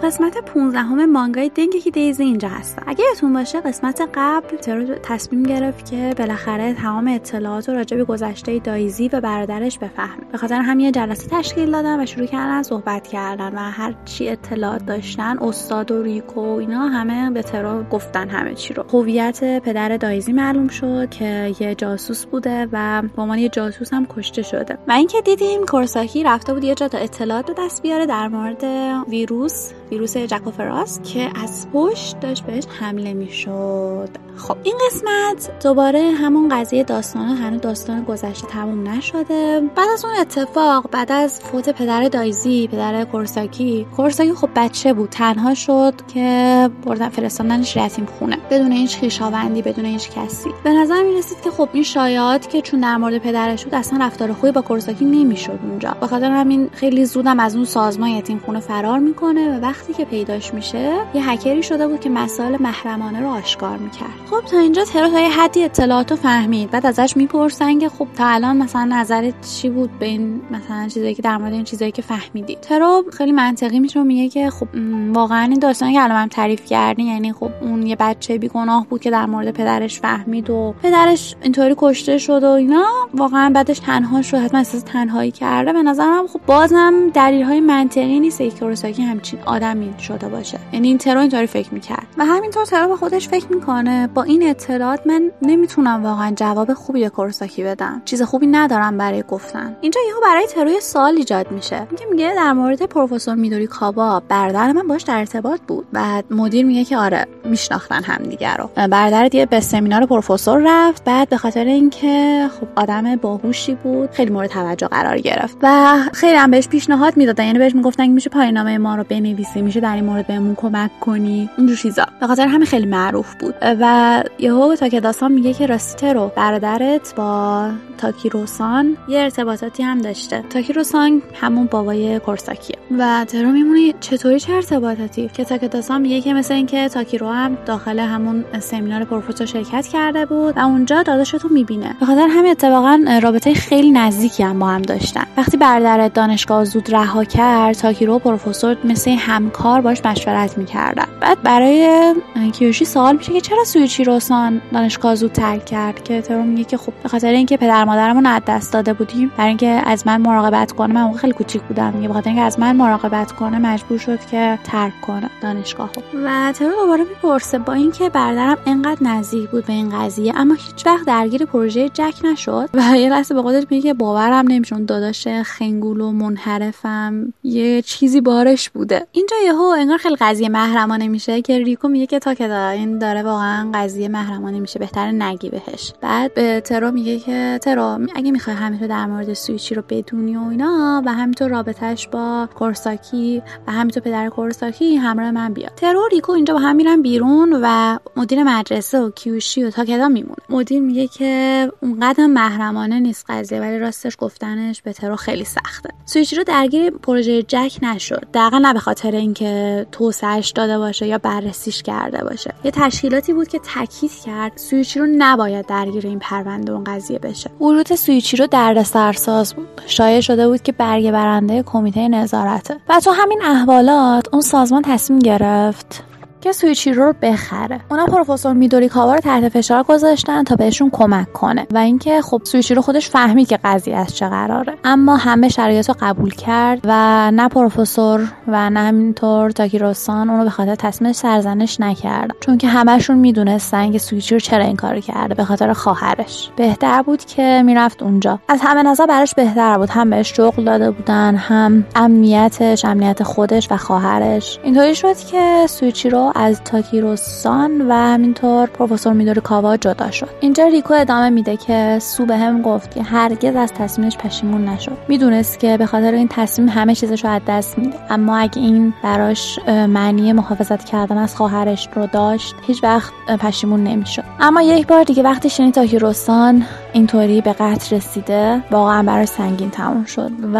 قسمت 15 همه مانگای دنگی دیزی اینجا هستم اگه یادتون باشه قسمت قبل ترو تصمیم گرفت که بالاخره تمام اطلاعات رو راجع به گذشته دایزی و برادرش بفهمه. به خاطر همین یه جلسه تشکیل دادن و شروع کردن صحبت کردن و هر چی اطلاعات داشتن استاد و ریکو و اینا همه به ترو گفتن همه چی رو. هویت پدر دایزی معلوم شد که یه جاسوس بوده و به عنوان یه جاسوس هم کشته شده. و اینکه دیدیم کورساکی رفته بود یه جا اطلاعات به دست بیاره در مورد ویروس ویروس جکوفراس که از پشت داشت بهش حمله می‌شد. خب این قسمت دوباره همون قضیه داستانه هنوز داستان گذشته تموم نشده. بعد از اون اتفاق بعد از فوت پدر دایزی پدر کورساکی کورساکی خب بچه بود تنها شد که بردن فرستاندنش یتیم خونه. بدون هیچ خویشاوندی بدون هیچ کسی. به نظر می رسید که خب این شایعات که چون در مورد پدرش بود اصلا رفتار خوبی با کورساکی نمی‌شد اونجا. به خاطر همین خیلی زودم از اون سازمان یتیم خونه فرار می‌کنه و وقتی که پیداش میشه یه هکری شده بود که مسائل محرمانه رو آشکار می‌کرد. خب تا اینجا ترا تا یه حدی اطلاعاتو فهمید. بعد ازش می‌پرسن که خب تا الان مثلا نظرت چی بود به این مثلا چیزایی که در مورد این چیزایی که فهمیدی ترا خیلی منطقی می‌تونه میگه که خب واقعا این داستانی که الان تعریف کردی یعنی خب اون یه بچه بیگناه بود که در مورد پدرش فهمید و پدرش اینطوری کشته شد و اینا. واقعا بعدش تنها شد حتما احساس تنهایی کرده. به نظرم خب بازم دلیل منطقی نیست که همچین آدمی شده باشه. یعنی این ترا اینطوری فکر می‌کرد. و همینطور ترا به خودش فکر می‌کنه با این اطلاعات من نمی‌تونم واقعا جواب خوبی به کورساکی بدم. چیز خوبی ندارم برای گفتن. اینجا یهو برای تروی سال ایجاد میشه. میگه میگه در مورد پروفسور میدوری کابا برادر من باش در ارتباط بود. بعد مدیر میگه که آره میشناختن همدیگه رو. برادر دیگه به سمینار پروفسور رفت. بعد به خاطر اینکه خب آدم باهوشی بود خیلی مورد توجه قرار گرفت. و خیلی هم بهش پیشنهاد می‌دادن. یعنی بهش می‌گفتن میشه پایانامه ما رو بنویسی میشه در این مورد بهمون کمک کنی. اونجور چیزا. به خاطر همه خیلی معروف بود. و یهو داستان میگه که راستی رو برادرت با تاکیروسان یه ارتباطاتی هم داشته. تاکیروسان همون بابای کورساکیه. و ترو میمونی چطوری چه ارتباطاتی؟ که داستان میگه که مثل اینکه تاکیرو هم داخل همون سمینار پروفسور شرکت کرده بود و اونجا داداش تو می‌بینه. به خاطر همین اتفاقا رابطه خیلی نزدیکی هم با هم داشتن. وقتی برادر دانشگاه زود رها کرد تاکیرو پروفسور مثل همکار باش مشورت می‌کردن بعد برای کیوشی سوال میشه که چرا سویچی سان دانشگاه زود ترک کرد؟ که ترو میگه که خب به خاطر اینکه پدر مادرمون از دست داده بودیم برای اینکه از من مراقبت کنه من خیلی کوچیک بودم میگه به خاطر اینکه از من مراقبت کنه مجبور شد که ترک کنه دانشگاه و ترو دوباره می‌پرسه با اینکه برادرم انقدر نزدیک بود به این قضیه اما هیچ وقت درگیر پروژه جک نشد. و یه لحظه به خودش میگه باورم نمیشه داداش خنگول و منحرفم یه چیزی بارش بوده. اینجا یهو انگار خیلی قضیه محرمانه میشه که ریکو میگه که تا که این داره واقعا قضیه محرمانه میشه بهتر نگی بهش. بعد به ترو میگه که ترو اگه می‌خوای همینطور در مورد سویچی رو بدونی و اینا و همینطور رابطهش با کورساکی و همینطور پدر کورساکی همراه من بیاد ترو ریکو اینجا با هم بیرون و مدیر مدرسه و کیوشی و تاکدا میمونه. مدیر میگه که اونقدر محرمانه نیست قضیه ولی راستش گفتنش به ترو خیلی سخته. سویچی رو درگیر پروژه جک نشد. دقیقا نه به خاطر اینکه توسعهش داده باشه یا بررسیش کرده باشه. یه تشکیلاتی بود که تاکید کرد سویچی رو نباید درگیر این پرونده اون قضیه بشه. ورود سویچی رو درد سرساز بود شایع شده بود که برگه برنده کمیته نظارته. و تو همین احوالات اون سازمان تصمیم گرفت که سویچی رو بخره. اونا پروفسور میدوری کاوا رو تحت فشار گذاشتن تا بهشون کمک کنه و اینکه خب سویچی رو خودش فهمید که قضیه از چه قراره. اما همه شرایط رو قبول کرد و نه پروفسور و نه همینطور تاکیروسان اونو به خاطر تصمیم سرزنش نکرد. چون که همشون می‌دونستن که سویچی رو چرا این کارو کرده به خاطر خواهرش. بهتر بود که می‌رفت اونجا. از همه نظر براش بهتر بود. هم بهش شغل داده بودن هم امنیتش امنیت خودش و خواهرش. اینطوری شد که سویچی از تاکیرو سان و همینطور پروفسور میدوری کاوا جدا شد. اینجا ریکو ادامه میده که سو به هم گفت که هرگز از تصمیمش پشیمون نشد. می‌دونست که به خاطر این تصمیم همه چیزش رو از دست میده. اما اگه این براش معنی محافظت کردن از خواهرش رو داشت هیچ وقت پشیمون نمی‌شد. اما یک بار دیگه وقتی شنید تاکیرو سان اینطوری به قتل رسیده واقعا برای سنگین تموم شد و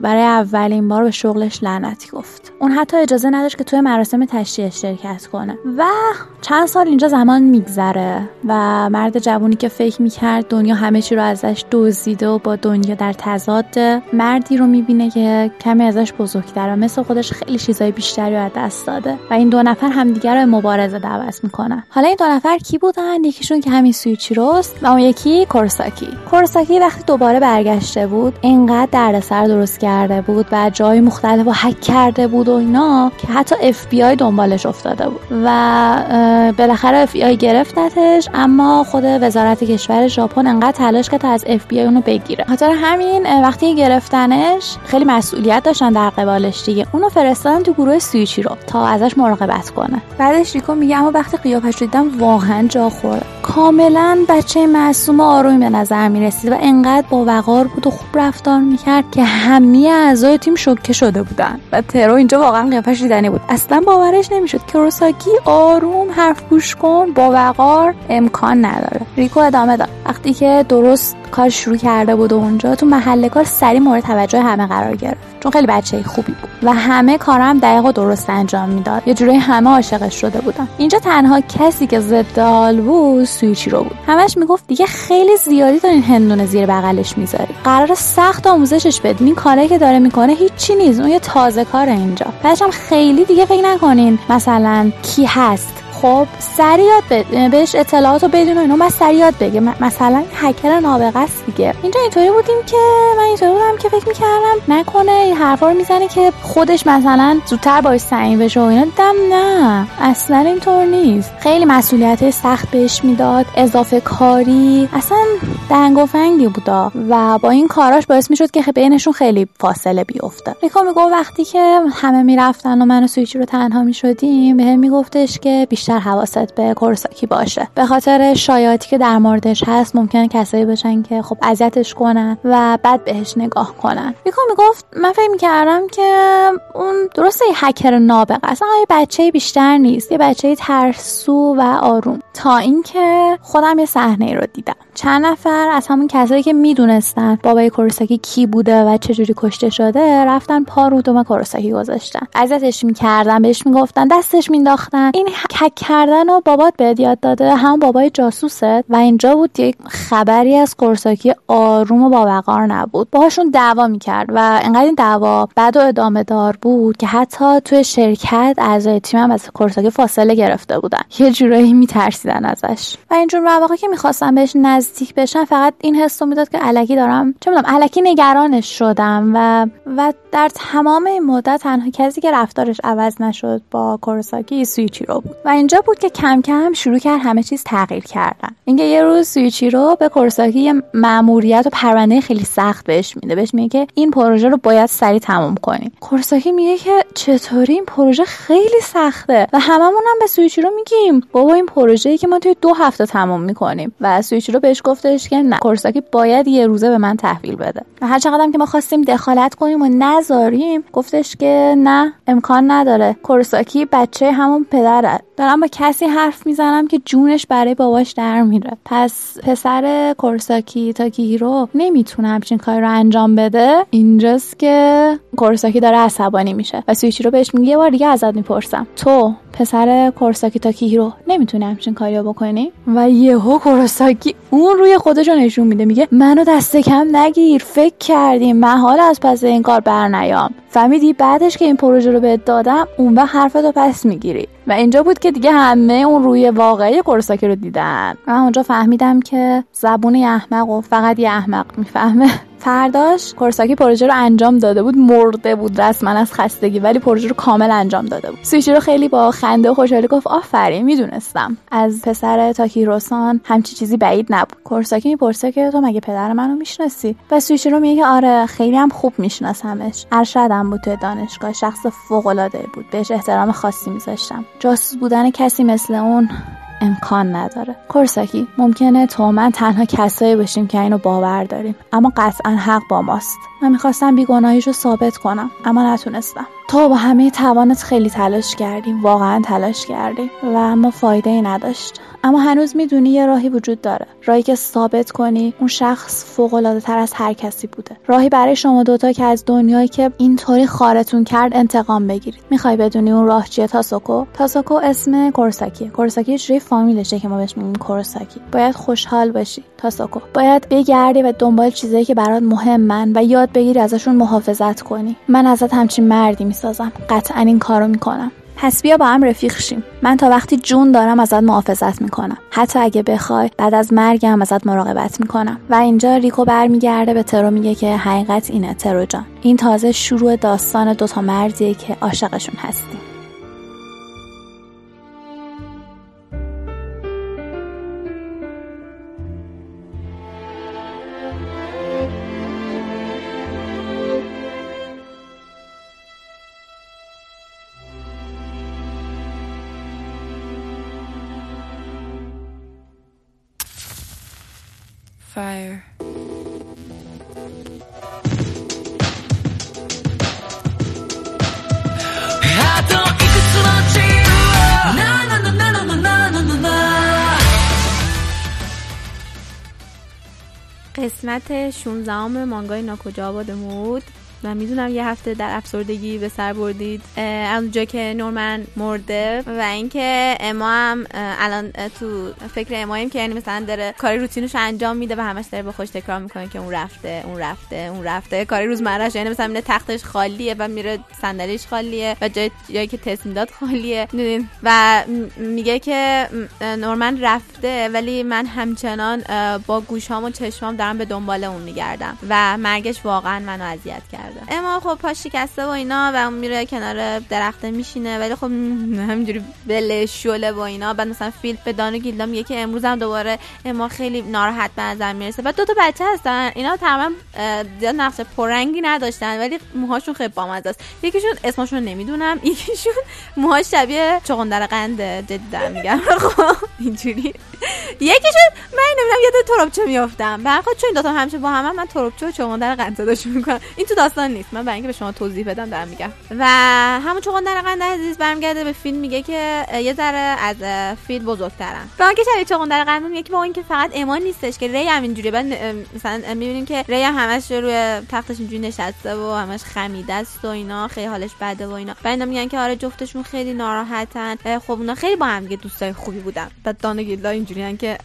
برای اولین بار به شغلش لعنتی گفت. اون حتی اجازه نداشت که توی مراسم تشییع شرکت کنه. و چند سال اینجا زمان میگذره و مرد جوونی که فکر می‌کرد دنیا همه چی رو ازش دزدیده و با دنیا در تضاد مردی رو می‌بینه که کمی ازش بزرگتره و مثل خودش خیلی چیزای بیشتری رو از دست داده. و این دو نفر همدیگر رو مبارزه دعوت می‌کنن. حالا این دو نفر کی بودن؟ یکیشون که همین سویچیروست و اون یکی کورساکی. کورساکی وقتی دوباره برگشته بود اینقدر دردسر درست کرده بود و جای مختلف رو هک کرده بود و اینا که حتی اف بی آی دنبالش افتاده بود. و بالاخره اف بی آی گرفتتش اما خود وزارت کشور ژاپن انقدر تلاش کرد تا از اف بی آی اونو بگیره. خاطر همین وقتی گرفتنش خیلی مسئولیت داشتن در قبالش دیگه. اونو فرستادن تو گروه سویچی رو تا ازش مراقبت کنه. بعدش ریکو میگه اما وقتی قیافش دیدم واقعا جا خورد. کاملا بچه معصوم آرومی به نظر می‌رسید و انقدر با وقار بود و خوب رفتار می‌کرد که همه اعضای تیم شوکه شده بودن. و ترو اینجا واقعا قیافش دیدنی بود. اصلا باورش نمی‌شد کروساکی آروم حرف گوش کن. با وقار امکان نداره. ریکو ادامه داد. وقتی که درست کار شروع کرده بود و اونجا تو محل کار سری مورد توجه همه قرار گرفت. چون خیلی بچه خوبی بود. و همه کارم دقیق و درست انجام می‌داد. یه جوری همه عاشقش شده بودن. اینجا تنها کسی که ضد حال بود سویچی رو بود. همش می‌گفت دیگه خیلی زیادی دارین هندونه زیر بغلش می‌ذاری قرار سخت آموزشش بدین. این کاری که داره می‌کنه هیچی نیست. اون یه تازه کاره اینجا. بعدش خیلی دیگه فکر نکنین. مثلا کی هست؟ خب سری یاد بهش اطلاعات رو بدون و اینو بس سری یاد بگه مثلا هکر نابغه است دیگه. اینجا اینطوری بودیم که من اینطوری بودم که فکر می‌کردم نکنه این حرفا رو می‌زنه که خودش مثلا زودتر باش سعیم بشه و اینا. دیدم نه اصلا اینطور نیست. خیلی مسئولیت سخت بهش می‌داد اضافه کاری. اصلا دنگ و فنگی بودا و با این کاراش باعث می‌شد که بینشون خیلی فاصله بیفته. ریکا میگو وقتی که همه می‌رفتن و من و سویچی رو تنها می‌شدیم بهم میگفتش که بیشتر حواست به کورساکی باشه. به خاطر شایعاتی که در موردش هست ممکنه کسایی باشن که خب اذیتش کنن و بعد بهش نگاه کنن. ریکو می‌گفت من فکر می‌کردم که اون درسته یه هکر نابغه اصلا یه بچه بیشتر نیست یه بچه ترسو و آروم. تا اینکه خودم یه صحنه رو دیدم. چند نفر از همون کسایی که می‌دونستن بابای کورساکی کی بوده و چجوری کشته شده رفتن پا رو دوم کورساکی گذاشتن. اذیتش می‌کردن بهش می‌گفتن دستش مینداختن این کردن و بابات بهت یاد داده. هم بابای جاسوست. و اینجا بود یک خبری از کورساکی آروم و باوقار نبود. باهاشون دعوا می‌کرد و انقدر این دعوا بعد و ادامه دار بود که حتی توی شرکت اعضای تیم هم از کورساکی فاصله گرفته بودن. یه جورایی میترسیدن ازش. و اینجور مواقع که می‌خواستم بهش نزدیک بشن فقط این حس می‌داد که علکی دارم چه می‌دونم علکی نگرانش شدم. و و در تمام این مدت تنها کسی که رفتارش عوض نشد با کورساکی سویچی رو بود. و اینجا بود که کم کم شروع کرد همه چیز تغییر کردن. اینکه یه روز سویچی رو به کورساکی یه مأموریت و پرونده خیلی سخت بهش میده. بهش میگه که این پروژه رو باید سریع تموم کنیم کورساکی میگه که چطوری این پروژه خیلی سخته و هممون هم به سویچی رو میگیم. بابا این پروژه‌ای که ما توی دو هفته تموم می‌کنیم. و سویچی رو بهش گفتش که نه کورساکی باید یه روزه به من تحویل بده. و هر چقدر که ما خواستیم دخالت کنیم و نذاریم گفتش که نه امکان نداره. کورساکی بچه همون پدره. با کسی حرف می‌زنم که جونش برای باباش در میره. پس پسر کورساکی تاکیهیرو نمی‌تونه همچین کاری رو انجام بده. اینجاست که کورساکی داره عصبانی میشه و سویچی رو بهش میگه یه بار دیگه ازت می‌پرسم. تو پسر کورساکی تاکیهیرو نمی‌تونه همچین کاری رو بکنی؟ و یهو کورساکی اون روی خودش نشون میده. میگه منو دست کم نگیر. فکر کردیم محال از پس این کار برنیام فهمیدی بعدش که این پروژه رو بهت دادم اون وقت حرفتو پس می‌گیری. و اینجا بود که دیگه همه اون روی واقعی کورساکی رو دیدن. و اونجا فهمیدم که زبون احمق و فقط یه احمق می‌فهمه. فرداش کورساکی پروژه رو انجام داده بود مرده بود رسما از خستگی ولی پروژه رو کامل انجام داده بود. سویچی رو خیلی با خنده و خوشحالی گفت آفرین می‌دونستم. از پسر تاکیروسان همچی چیزی بعید نبود. کورساکی می‌پرسه که تو مگه پدر منو می‌شناسی؟ و سویچی رو میگه آره خیلی هم خوب میشناسمش. ارشدم بود توی دانشگاه شخص فوق العاده بود. بهش احترام خاصی میذاشتم. جاسوس بودن کسی مثل اون امکان نداره. کورساکی ممکنه تو من تنها کسایی باشیم که اینو باور داریم. اما قطعا حق با ماست. من می‌خواستم بیگناهیش رو ثابت کنم اما نتونستم. تو با همه توانت خیلی تلاش کردیم واقعا تلاش کردیم و اما فایده ای نداشت. اما هنوز می‌دونی یه راهی وجود داره. راهی که ثابت کنی اون شخص فوق العاده تر از هر کسی بوده. راهی برای شما دوتا که از دنیایی که اینطوری خارتون کرد انتقام بگیرید. می‌خوای بدونی اون راه چیه؟ تاسوکو. تاسوکو اسم کورساکی کورساکی جوری فامیلشه که ما بهش میگیم کورساکی. باید خوشحال باشی. تاسوکو. باید بگردی و دنبال چیزایی که برات مهمن و یاد بگیری ازشون محافظت کنی. من ازت همچین مردی می‌سازم قطعا این کارو می‌کنم. پس بیا با هم رفیق شیم. من تا وقتی جون دارم ازت محافظت می‌کنم. حتی اگه بخوای بعد از مرگم ازت مراقبت می‌کنم. و اینجا ریکو برمیگرده به ترو میگه که حقیقت اینه ترو جان. این تازه شروع داستان دوتا مردیه که عاشقشون هستیم. قسمت 16 مانگای ناکجا آباد مود و می‌دونم یه هفته در افسردگی به سر بردید. از اونجا که نورمن مرده و اینکه اما هم الان تو فکر اماییم که یعنی مثلا داره کاری روتینش انجام میده و همش داره به خوش تکرار می‌کنه که اون رفته اون رفته اون رفته. کاری روزمرهش یعنی مثلا میره تختش خالیه و میره صندلیش خالیه و جای جایی که تست می‌داد خالیه. و میگه که نورمن رفته ولی من همچنان با گوشام و چشمام دارم به دنبال اون میگردم و مرگش واقعا منو اذیت کرده اما خب پاش شکسته و اینا و اون میره کنار درخته میشینه ولی خب همینجوری بله شله و اینا. بعد مثلا فیل به دانو گیلدا میگه که امروز هم دوباره اما خیلی ناراحت به نظر می‌رسه. و دو تا بچه هستن. اینا تمام زیاد نقش پرنگی نداشتن ولی موهاشون خیلی بامزه است. یکیشون اسمشون نمی‌دونم یکیشون موهاش شبیه چغندر قند جدی دارم میگم. خب اینجوری. یکیشون من نمی‌دونم یاد تروبچه میافتم. برای خود چون دوتا همیشه با هم, من تروبچه و چغندر قند صداش می‌کنم. این تو داستان نیست. من برای اینکه به شما توضیح بدم دارم میگم. و همون چغندر قند عزیز برمیگرده به فیلم میگه که یه ذره از فیل بزرگترن. به آنکه شبیه چغندر قند میگه که با اینکه فقط ایمان نیستش که ری هم اینجوری بعد مثلا می‌بینیم که ری هم همش روی تختش اینجوری نشسته و همش خمیده است و اینا خیلی حالش بده و اینا. بعد میگن که آره جفتشون خیلی ناراحتن. خب اونا خیلی با هم دیگه دوستای خوبی بودن. بعد دانا گیلدا اینجوریان که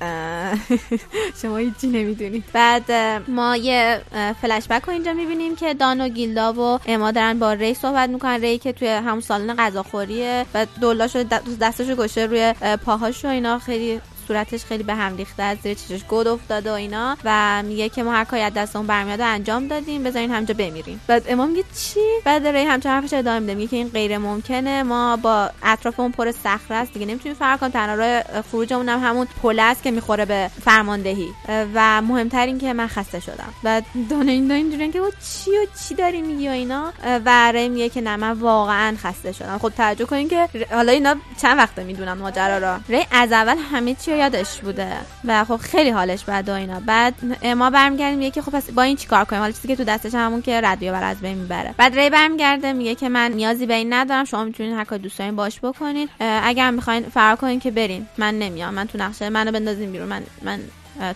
شما هیچی نمی‌دونید. بعد ما یه فلش بک رو اینجا می‌بینیم که دان و گیلدا و اما دارن با ری صحبت می‌کنن. ری که توی همون سالن غذاخوریه و دولاشو دستشو گوشه روی پاهاشو اینا خیلی صورتش خیلی به هم ریخته از زیر چشش گود افتاده و اینا و میگه که ما هر کاری از دستمون برمیاد انجام دادیم. بذارین همجا بمیریم. بعد امام میگه چی؟ بعد ری همچنان حرفش ادامه میده. میگه که این غیر ممکنه. ما با اطرافمون پر صخره است. دیگه نمی‌تونیم فرار کنیم. تنها راه خروجمون هم همون پل است که می‌خوره به فرماندهی. و مهمتر این که من خسته شدم. بعد دان این اینجوریه که چی و چی داری میگی و اینا؟ و ری میگه که نه من واقعا خسته شدم. خود توجه کنین که حالا اینا چند وقته می‌دونن ماجرا را ری از اول همه چی یادش بوده. و خب خیلی حالش بد و اینا. بعد ما برمیگردیم میگه که خب پس با این چیکار کنیم؟ حالا چیزی که تو دستش همون که رادیو بر از بین می‌بره. بعد ری برمیگرده میگه که من نیازی به این ندارم شما می‌تونین هر کار دوست دارین باش بکنین اگر می‌خواین فرار کنین که برین. من نمیام. من تو نقشه منو بندازین بیرون. من من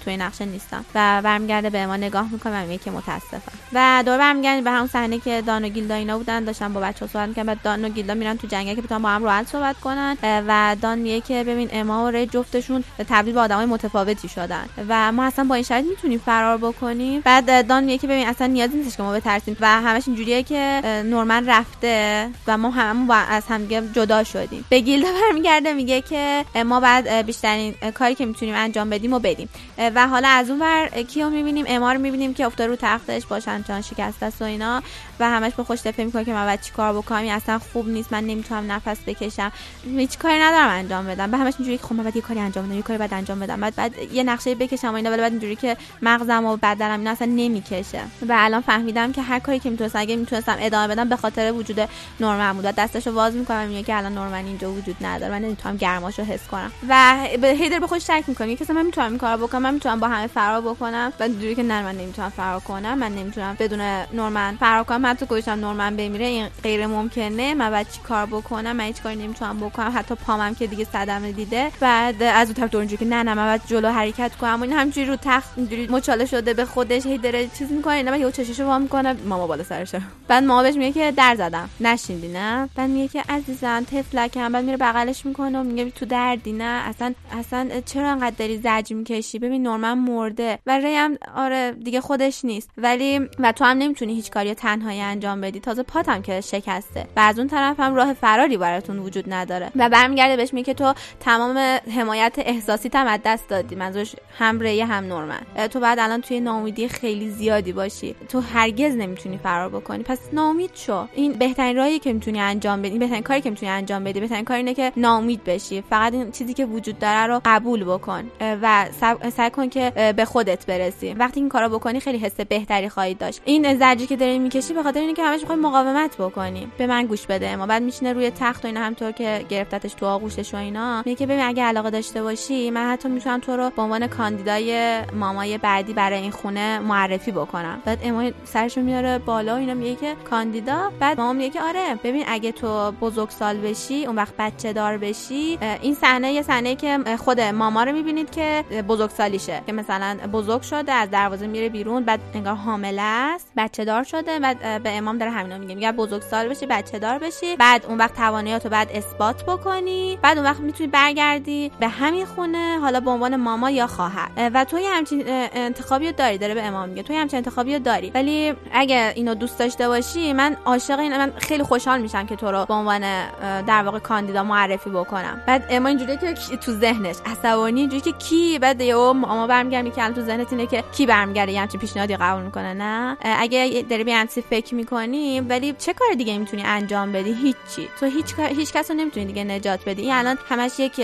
توی نقشه نیستم. و برمیگرده به ما نگاه می‌کنه و میگه که متاسفم. و دور برمیگردیم به همون صحنه که دان و گیلدا اینا بودن داشتن با بچه‌ها صحبت می‌کنن بعد دان و گیلدا میرن تو جنگل که بتونن با هم راحت صحبت کنن. و دان میگه که ببین اما و ری جفتشون تبدیل به آدمای متفاوتی شدن. و ما اصلا با این شرایط می‌تونیم فرار بکنیم. بعد دان میگه که ببین اصلا نیازی نیستش که ما بترسیم. و همش اینجوریه که نورمن رفته و ما با از همدیگه جدا شدیم. به گیلدا برمیگرده میگه که ما بعد بیشترین کاری که می‌تونیم انجام بدیم و بدیم و حالا از اون ور کیو می‌بینیم؟ اما رو می‌بینیم که افتاد رو تختش باشن چان شکسته است و اینا و همش به خوش دفعه می‌کنه که من باید چیکار بکنم؟ اصلا خوب نیست. من نمی‌تونم نفس بکشم. هیچ کاری ندارم انجام بدم. به همش اینجوری که خب من باید یه کاری انجام بدم یه کاری بعد انجام بدم. بعد بعد یه نقشه بکشم و اینا ولی بعد اینجوری که مغزم و بدنم اینا اصلا نمی‌کشه. و الان فهمیدم که هر کاری که می‌تونستم اگه می‌تونستم ادامه بدم به خاطر وجود نورمن بود. دستشو باز می‌کنم میگه که الان نورمن اینجا وجود نداره. من نمی‌تونم گرماشو حس کنم. و هیدر به خودش شک می‌کنه. که من می‌تونم این کارو بکنم؟ من می‌تونم با همه فرار بکنم و اینجوری که نه من نمی‌تونم فرار کنم من نمی‌تونم بدون نورمن فرار کنم. حتی گوشم نورمن بمیره این غیر ممکنه. من بعد چی کار بکنم؟ من هیچ کاری نمی‌تونم بکنم. حتی پامم که دیگه صدمه دیده. بعد از اون طرف اونجوری که نه نه من بعد جلو حرکت کنم. این همجوری رو تخت اینجوری مچاله شده به خودش هی داره چیز می‌کنه. نه یهو چششو وا می‌کنه ماما بالا سرشه بعد ماما بهش میگه که در زدم. نشیندی نه؟ بعد میگه که عزیزم تفلکم بعد میره بغلش می‌کنه و میگه تو دردی نه؟ اصلا اصلا چرا انقدر داری زجر می‌کشی؟ نورمن مرده و ری هم آره دیگه خودش نیست. ولی و تو هم نمی‌تونی هیچ کاری تنهایی انجام بدی. تازه پاتم که شکسته. و از اون طرف هم راه فراری براتون وجود نداره. و برمیگرده بهش میگه که تو تمام حمایت احساسی هم از دست دادی. منظورش هم ری هم نورمن. تو بعد الان توی ناامیدی خیلی زیادی باشی. تو هرگز نمی‌تونی فرار بکنی. پس ناامید شو. این بهترین راهی که می‌تونی انجام بدی. بهترین کاری که می‌تونی انجام بدی. بهترین کار اینه که ناامید بشی. فقط این چیزی که وجود داره رو قبول بکن. و سعی کن که به خودت برسی. وقتی این کارو بکنی خیلی حس بهتری خواهید داشت. این زجری که داری می‌کشی به خاطر اینه که همش می‌خوای مقاومت بکنی. به من گوش بده اما بعد میشینه روی تخت و اینا همطور که گرفتتش تو آغوشش و اینا. میگه که ببین اگه علاقه داشته باشی من حتی می‌تونم تو رو به عنوان کاندیدای مامای بعدی برای این خونه معرفی بکنم. بعد اما سرشو میاره بالا و اینا میگه که کاندیدا؟ بعد مامان میگه آره ببین اگه تو بزرگسال بشی اون وقت بچه دار بشی این صحنه یه صحنه که خود ماما رو می‌بینید که بزرگسالیشه که مثلا بزرگ شده از دروازه میره بیرون بعد انگار حامله است. بچه دار شده و به امام داره همینا میگه. میگه بزرگسال بشی بچه دار بشی. بعد اون وقت تواناییاتو بعد اثبات بکنی. بعد اون وقت می‌تونی برگردی به همین خونه حالا به عنوان ماما یا خواهر. و تو همچین انتخابی داری داره به امام میگه. تو همچین انتخابی داری. ولی اگه اینو دوست داشته باشی من عاشق این من خیلی خوشحال میشم که تو رو به عنوان در واقع کاندیدا معرفی بکنم. بعد اما اینجوری که تو ذهنش عصبانی اینجوری که کی؟ بعد یهو اما برمیگردی که الان تو ذهنت اینه که کی برمیگرده یه همچین پیشنهادی قبول می‌کنه نه؟ اگه داری به همچین فکر می‌کنی ولی چه کار دیگه می‌تونی انجام بدی؟ هیچی. تو هیچ هیچ کس رو نمی‌تونی دیگه نجات بدی. این الان همش یک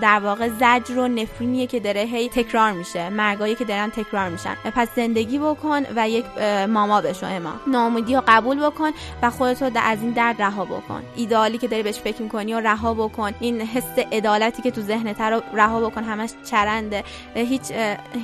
در واقع زجر و نفرینیه که داره هی تکرار میشه. مرگایی که دارن تکرار میشن. پس زندگی بکن و یک ماما بشو اما. ناامیدی رو قبول بکن و خودتو از این درد رها بکن. ایدالی که داری بهش فکر می‌کنی و رها بکن. این حس عدالتی که تو ذهنت رو رها بکن همش چرنده. هیچ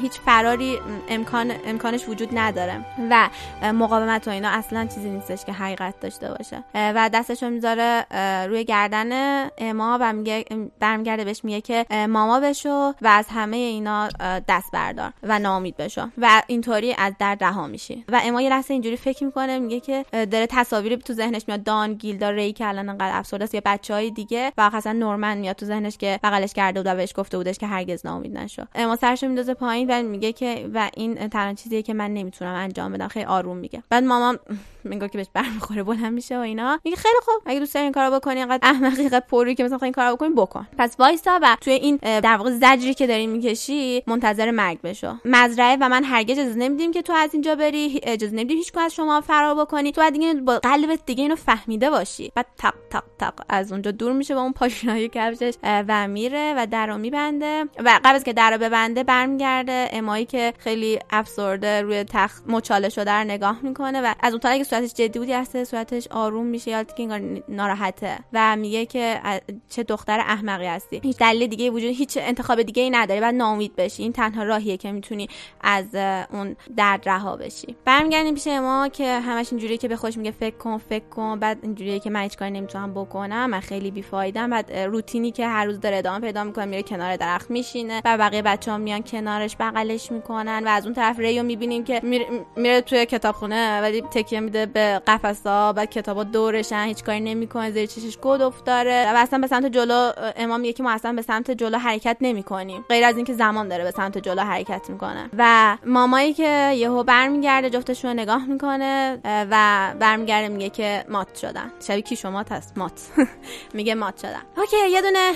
هیچ فراری امکان امکانش وجود نداره. و مقاومت و اینا اصلا چیزی نیستش که حقیقت داشته باشه. و دستشو می‌ذاره روی گردن اما و میگه برمیگرده بهش میگه که ماما بشو و از همه اینا دست بردار و نامید بشو و اینطوری از درد رها میشی. و اما یه لحظه اینجوری فکر می‌کنه میگه که داره تصاویر تو ذهنش میاد. دان گیلدا ری که الان انقدر افسرده است یا بچهای دیگه و اصلا نورمن میاد تو ذهنش که بغلش کرده بود و بهش گفته بودش که هرگز ناامید نشو. اما سرشو میندازه پایین و میگه که و این تنها چیزیه که من نمی‌تونم انجام بدم. خیلی آروم میگه. بعد مامان میگه که بهش برمیخوره بلند میشه و اینا. میگه خیلی خوب اگه دوست داری این کارو بکنی انقدر احمقی قد پوری که مثلا این کارو بکنی بکن. پس وایسا و توی این در واقع زجری که داری می‌کشی منتظر مرگ بشو. مزرعه و من هرگز اجازه نمیدیم که تو از اینجا بری اجازه نمیدیم هیچ از شما فرار بکنی. تو دیگه با قلبت دیگه اینو فهمیده باشی. بعد تق تق تق از اونجا دور میشه با اون پاشنای کفشش و میره و درو میبنده. و قبل از که درو ببنده برمیگرده. امایی که خیلی افسرده روی تخت مچاله شده رو نگاه می‌کنه و از اون طرفی که صورتش جدی بودی هست صورتش آروم میشه یا که انگار ناراحته و میگه که چه دختر احمقی هستی. هیچ دلیل دیگه وجود هیچ انتخاب دیگه ای نداری بعد ناامید بشی. این تنها راهیه که می‌تونی از اون درد رها بشی. برمیگردیم پیش ما که همش اینجوریه که به خودش میگه فکر کن فکر کن. بعد اینجوریه که من هیچ کاری نمی‌تونم بکنم. من خیلی بیفایدم. بعد روتینی که هر روز داره ادامه پیدا می‌کنه میره کنار درخت میشینه و بقیه بچه‌ها میان کنارش بغلش می‌کنن و از اون طرف ریو می‌بینیم که میره, میره توی کتابخونه ولی تکیه میده به قفسا بعد کتابا دورشن هیچ کاری نمی‌کنه زیر چشش گود افتاره و اصلا به سمت جلو امام میگه که ما اصلا به سمت جلو حرکت نمی‌کنیم. غیر از اینکه زمان داره به سمت جلو حرکت می‌کنه. و مامایی که یهو برمیگرده جفتشون رو نگاه می‌کنه و برمیگرده میگه که مات شدن. شبیه کی شما هست؟ مات. میگه مات شدن. اوکی یه دونه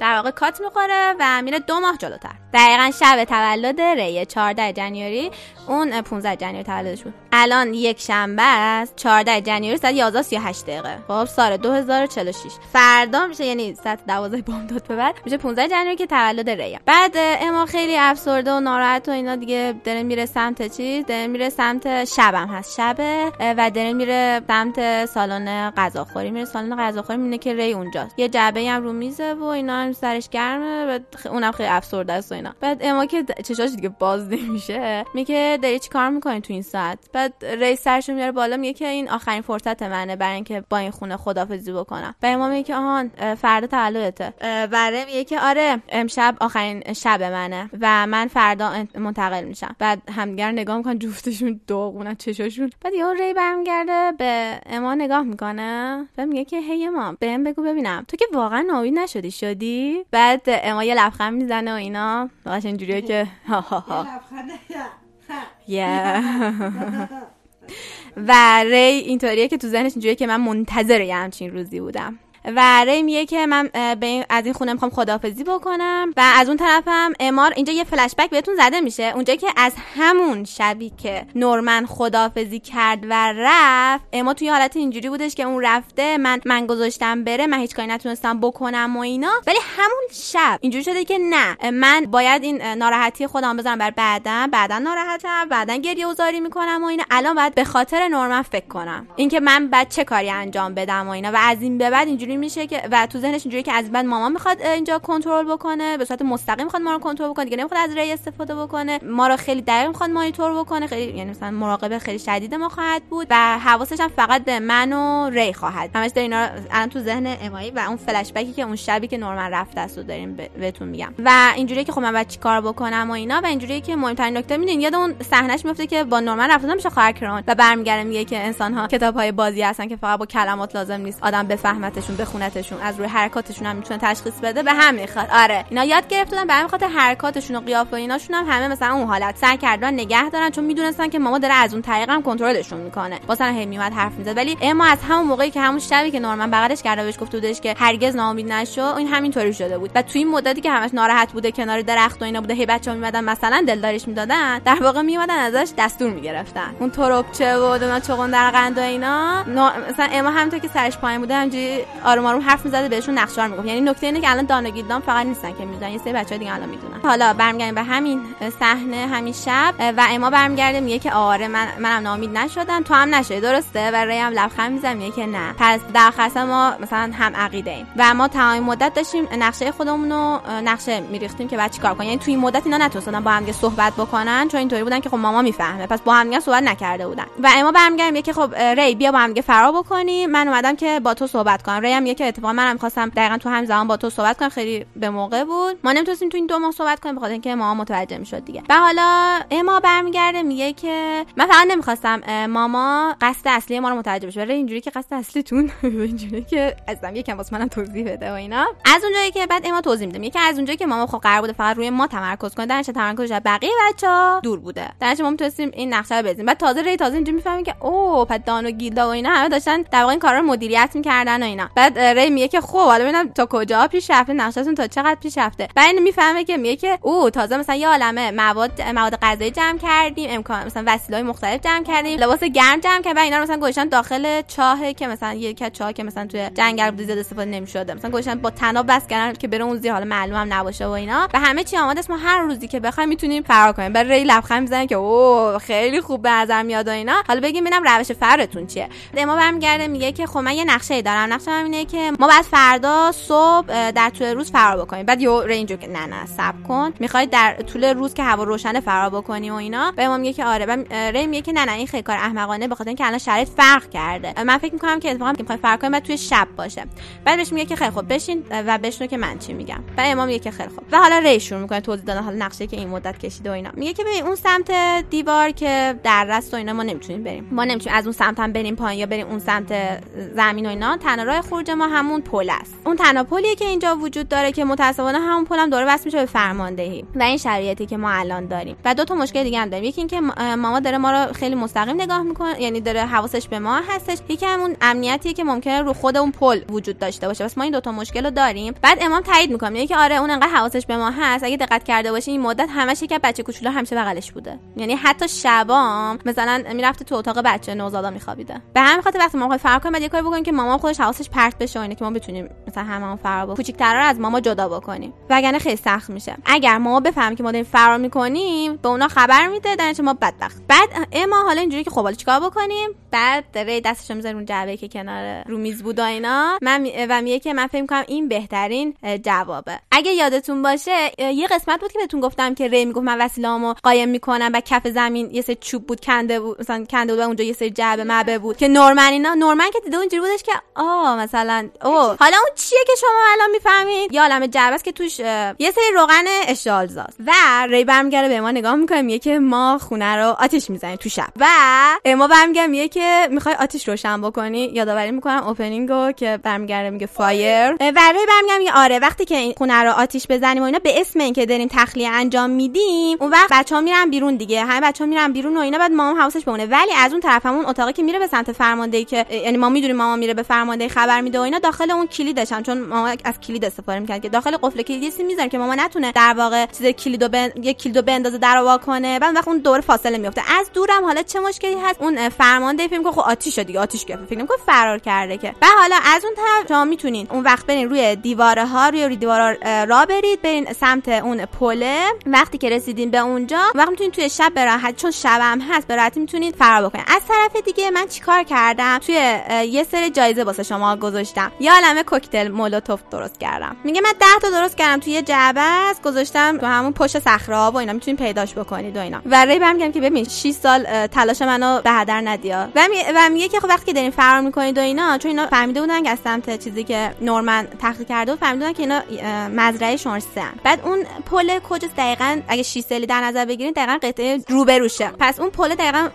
در واقع کات می‌خوره و میره دو ماه جلوتر. دقیقا شب تولد ری 14 جنیوری اون 15 جنیوری تولدش بود. الان یک شنبه است. 14 جنیوری ساعت 11 38 دقیقه. خب سال 2046 فردا میشه یعنی ساعت 12 بامداد به بعد میشه 15 جنیوری که تولد ری بعد اما خیلی افسرده و ناراحت و اینا دیگه داره میره سمت چیز؟ داره میره سمت شبم هست. شبه و داره میره سمت سالن غذاخوری. میره سالن غذاخوری می‌بینه که ری اونجاست. یه جعبه هم رو میزه و اینا هم سرش گرمه و اونم خیلی افسرده است و اینا. بعد اما که چشاش دیگه باز نمیشه میگه داری چی کار می‌کنی تو این ساعت؟ بعد رئیس سرشو میاره بالا میگه که این آخرین فرصت منه برای اینکه با این خونه خدافزی بکنم. و اما میگه که آهان فردا تولدته. بره میگه که آره امشب آخرین شب منه و من فردا منتقل میشم. بعد همدیگر نگاه می‌کنن جفتشون داغونن چشاشون. بعد یهو ری برمیگرده به اما نگاه می‌کنه. و میگه که هی اما بهم بگو ببینم. تو که واقعا ناامید نشدی؟ شدی بعد اما یه لبخند می‌زنه و اینا. واقعا اینجوریه که ها ها ها. و ری اینطوریه که تو ذهنش اینجوریه که من منتظر یه همچین روزی بودم. و ری میگه که من به از این خونه می‌خوام خدافزی بکنم. و از اون طرفم امار اینجا یه فلش بک بهتون زده میشه. اونجا که از همون شبی که نورمن خدافزی کرد و رفت اما توی حالت اینجوری بودش که اون رفته من من گذاشتم بره من هیچ کاری نتونستم بکنم و اینا. ولی همون شب اینجوری شده که نه من باید این ناراحتی خودم بذارم بر بعدا بعدا ناراحتم بعدا گریه وزاری می‌کنم و اینا. الان باید به خاطر نورمن فکر کنم. اینکه من بعد چه کاری انجام بدم و اینا. و از این به بعد اینجوری اینجوری میشه که و تو ذهنش اینجوری که از بعد ماما می‌خواد اینجا کنترل بکنه به صورت مستقیم می‌خواد ما رو کنترل بکنه دیگه نمی‌خواد از ری استفاده بکنه. ما رو خیلی دقیق می‌خواد مانیتور بکنه. خیلی یعنی مثلا مراقبه خیلی شدید ما خواهد بود و حواسش هم فقط به من و ری خواهد. همش داره اینا الان تو ذهن امایی و اون فلش بکی که اون شبی که نورمن رفته است رو داریم بهتون میگم. و اینجوری که خب من باید چیکار بکنم و اینا و اینجوری که مهمترین نکته میدین یاد اون صحنهش میفته که با نورمن رفته میشه خواهر کران و برمیگره میگه که انسان ها کتاب های بازی هستن که فقط با کلمات لازم نیست آدم بفهمتشون بخونتشون از روی حرکاتشون هم می‌تونه تشخیص بده به هم می‌خواد. آره. اینا یاد گرفتن به همین خاطر حرکاتشون و قیافه ایناشون هم همه مثلا اون حالت سعی کردن نگه دارن چون می‌دونستن که ماما داره از اون طریق هم کنترلشون می‌کنه. واسه هی میومد حرف می‌زد. ولی اما از همون موقعی که همون شبی که نورمن بغلش کرده بهش گفته بودش که هرگز ناامید نشو این همینطوری شده بود. و توی این مدتی که همش ناراحت بوده کنار درخت و اینا بوده هی بچه‌ها میمدن مثلا دلداریش می‌دادن در واقع میومدن ازش دستور می‌گرفتن. اون تروبچه و چغون در قند و اینا مثلا اما همونطور که سرش پایین بوده همجوری آروم آروم حرف می‌زده بهشون نقشار می‌گفت. یعنی نکته اینه که الان دانا فقط نیستن که می‌دونن. یه سری بچه‌ها دیگه الان می‌دونن. حالا برمیگردیم به همین صحنه همین شب. و اما برمیگرده میگه که آره من منم نامید نشدم. تو هم نشه درسته؟ و ری هم لبخند می‌زنه میگه که نه. پس در ما مثلا هم عقیده ایم. و ما تمام مدت داشتیم نقشه خودمون رو نقشه میریختیم که بعد چیکار کنیم. یعنی توی مدت اینا نتونستن با هم صحبت بکنن چون اینطوری بودن که خب ماما می‌فهمه. پس با هم صحبت نکرده بودن. و اما برمیگردیم میگه که خب ری بیا با هم فرار بکنیم. من اومدم که با تو صحبت کنم. ری هم میگه که اتفاقا منم خواستم دقیقا تو هم زمان با تو صحبت کنم خیلی به موقع بود. ما نمی‌تونستیم تو این دو ماه صحبت کنیم بخاطر اینکه ماما متوجه می‌شد دیگه. و حالا اما برمیگرده میگه که من فقط نمی‌خواستم ماما قصد اصلی ما رو متوجه بشه. ولی اینجوری که قصد اصلیتون اینجوری که ازم یکم واسه منم توضیح بده و اینا. از اونجایی که بعد اما توضیح میده میگه از اونجایی که ماما خب قرار بوده فقط روی ما تمرکز کنه درش تمرکزش بقیه بچا دور بوده. درش ما می‌تونستیم این نقشه رو بزنیم. بعد تازه ری تازه اینجوری می‌فهمیم که اوه پس دان و گیلدا و اینا همه داشتن در واقع این کارا رو مدیریت می‌کردن و اینا. بعد ری میگه که خب حالا ببینم تا کجا پیش رفته نقشهتون تا چقدر پیش رفته. بعد می‌فهمه که میگه که او تازه مثلا یه عالمه مواد مواد غذایی جمع کردیم امکان مثلا وسیله‌های مختلف جمع کردیم لباس گرم جمع کردیم اینا رو مثلا گذاشتن داخل چاه که مثلا یه که چاه که مثلا توی جنگل بوده زیاد استفاده نمی‌شده. مثلا گذاشتن با تناب بس کردن که بره اون زی حالا معلوم هم نباشه و اینا. و همه چی آماده است. ما هر روزی که بخوایم می‌تونیم فرار کنیم. برای ری لبخند می‌زنه که او خیلی خوب به نظر میاد و اینا. حالا بگیم ببینم روش فرارتون چیه. ما برمیگرده میگه که خب من یه نقشه دارم. نقشه من که ما بعد فردا صبح در طول روز فرار بکنیم. بعد یو رنجو که نه نه صبر کن. می‌خواید در طول روز که هوا روشن فرار بکنیم و اینا به ما میگه که آره. و ری میگه که نه نه این خیلی کار احمقانه به خاطر اینکه الان شرایط فرق کرده. من فکر می‌کنم که اتفاقا می‌خوای فرار کنیم بعد توی شب باشه. بعد بهش میگه که خیلی خوب بشین و بشنو که من چی میگم. و امام میگه که خیلی خوب. و حالا ری شروع می‌کنه توضیح دادن حالا نقشه که این مدت کشیده و اینا. میگه که ببین اون سمت دیوار که در رست و اینا ما نمی‌تونیم بریم. ما نمی‌تونیم از اون سمت هم بریم پایین یا بریم اون سمت زمین و اینا. تنها راه خروج ما همون پل است. اون تنها پلیه که اینجا وجود داره که متاسفانه همون پل هم داره وصل میشه به فرماندهی و این شرایطی که ما الان داریم. و دو تا مشکل دیگه هم داریم. یکی اینکه ماما داره ما رو خیلی مستقیم نگاه می‌کنه یعنی داره حواسش به ما هستش. یکی همون امنیتی که ممکنه رو خود اون پل وجود داشته باشه. بس ما این دو تا مشکل رو داریم. بعد امام تایید می‌کنه. میگه که آره اون انقدر حواسش به ما هست. اگه دقت کرده باشی این مدت همش یک بچه کوچولو همیشه بغلش بوده. یعنی حتی شبام مثلا می‌رفته تو اتاق بچه نوزادا میخوابیده. به همین خاطر وقتی ما فرق کنیم بعد یه کاری بکنیم که مامان خودش حواسش پرت بشه اینه که ما بتونیم مثلا هممون فرار بکنیم. کوچیک‌ترا رو از ماما جدا بکنیم. وگرنه خیلی سخت میشه. اگر ما بفهمیم که ما داریم فرار می‌کنیم به اونا خبر میده در ما بدبخت. بعد اما حالا اینجوری که خب حالا چیکار بکنیم؟ بعد ری دستش می‌ذاره اون جعبه که کنار رو میز بود و اینا. من و میگه که من فکر کنم این بهترین جوابه. اگه یادتون باشه یه قسمت بود که بهتون گفتم که ری می‌گفت من وسیله‌امو قایم می‌کنم و کف زمین یه سری چوب بود کنده بود مثلا کنده بود و اونجا یه سری جعبه معبه بود که نورمن اینا. نورمن که دیده اونجوری بودش که آ مثلا او حالا اون چیه که شما الان می‌فهمید؟ یه عالمه جعبه است که توش یه سری روغن اشتعال‌زاست و ری برمیگره به ما نگاه می‌کنه میگه که ما خونه رو آتیش می‌زنیم تو شب. و اما برمیگره میگه که می‌خوای آتیش روشن بکنی. یادآوری می‌کنم opening و که برمیگره میگه fire و ری برمیگره میگه آره وقتی که این خونه رو آتیش بزنیم و اینا به اسم اینکه داریم تخلیه انجام میدیم اون وقت بچه‌ها میرن بیرون دیگه. همه بچه‌ها میرن بیرون و اینا بعد مامان حواسش بمونه. ولی از اون طرف همون اتاقی که میره به سمت فرماندهی که یعنی ما می‌دونیم مامان میره به فرمانده خبر میده و اینا داخل اون کلیدشن. چون مامان از کلید استفاده می‌کرد که داخل قفل کلیدی سی می‌ذاره که ماما نتونه در واقع چیز کلیدو بن... یه کلیدو بندازه در وا کنه. بعد وقت اون دور فاصله میفته از دورم حالا چه مشکلی هست؟ اون فرمانده فیلم که خب آتیش دیگه آتیش گرفته. فکر کنم فرار کرده که. و حالا از اون طرف شما می‌تونین اون وقت برین روی دیواره ها روی, روی دیوارا را برید برین سمت اون پله. وقتی که رسیدین به اونجا وقت می‌تونین توی شب به چون شبم هست به راحتی می‌تونید فرار بکنید از طرف دیگه من چیکار کردم؟ توی یه سری جایزه واسه شما گذاشتم یه عالمه کوکتل مولوتوف درست کردم. میگه من 10 تا درست کردم توی جعبه است گذاشتم تو همون پشت صخره ها و اینا. می‌تونید پیداش بکنید و اینا. و ری میگم که ببین 6 سال تلاش منو به هدر ندیا. و, می... و میگه که خب وقتی که دارین فرار می‌کنید و اینا چون اینا فهمیده بودن که از سمت چیزی که نورمن تحقیق کرده و فهمیده بودن که اینا مزرعه 3 بعد اون پل کجاست دقیقاً؟ اگه 6 سالی در نظر بگیرید دقیقاً قطعه روبروشه. پس اون پل دقیقاً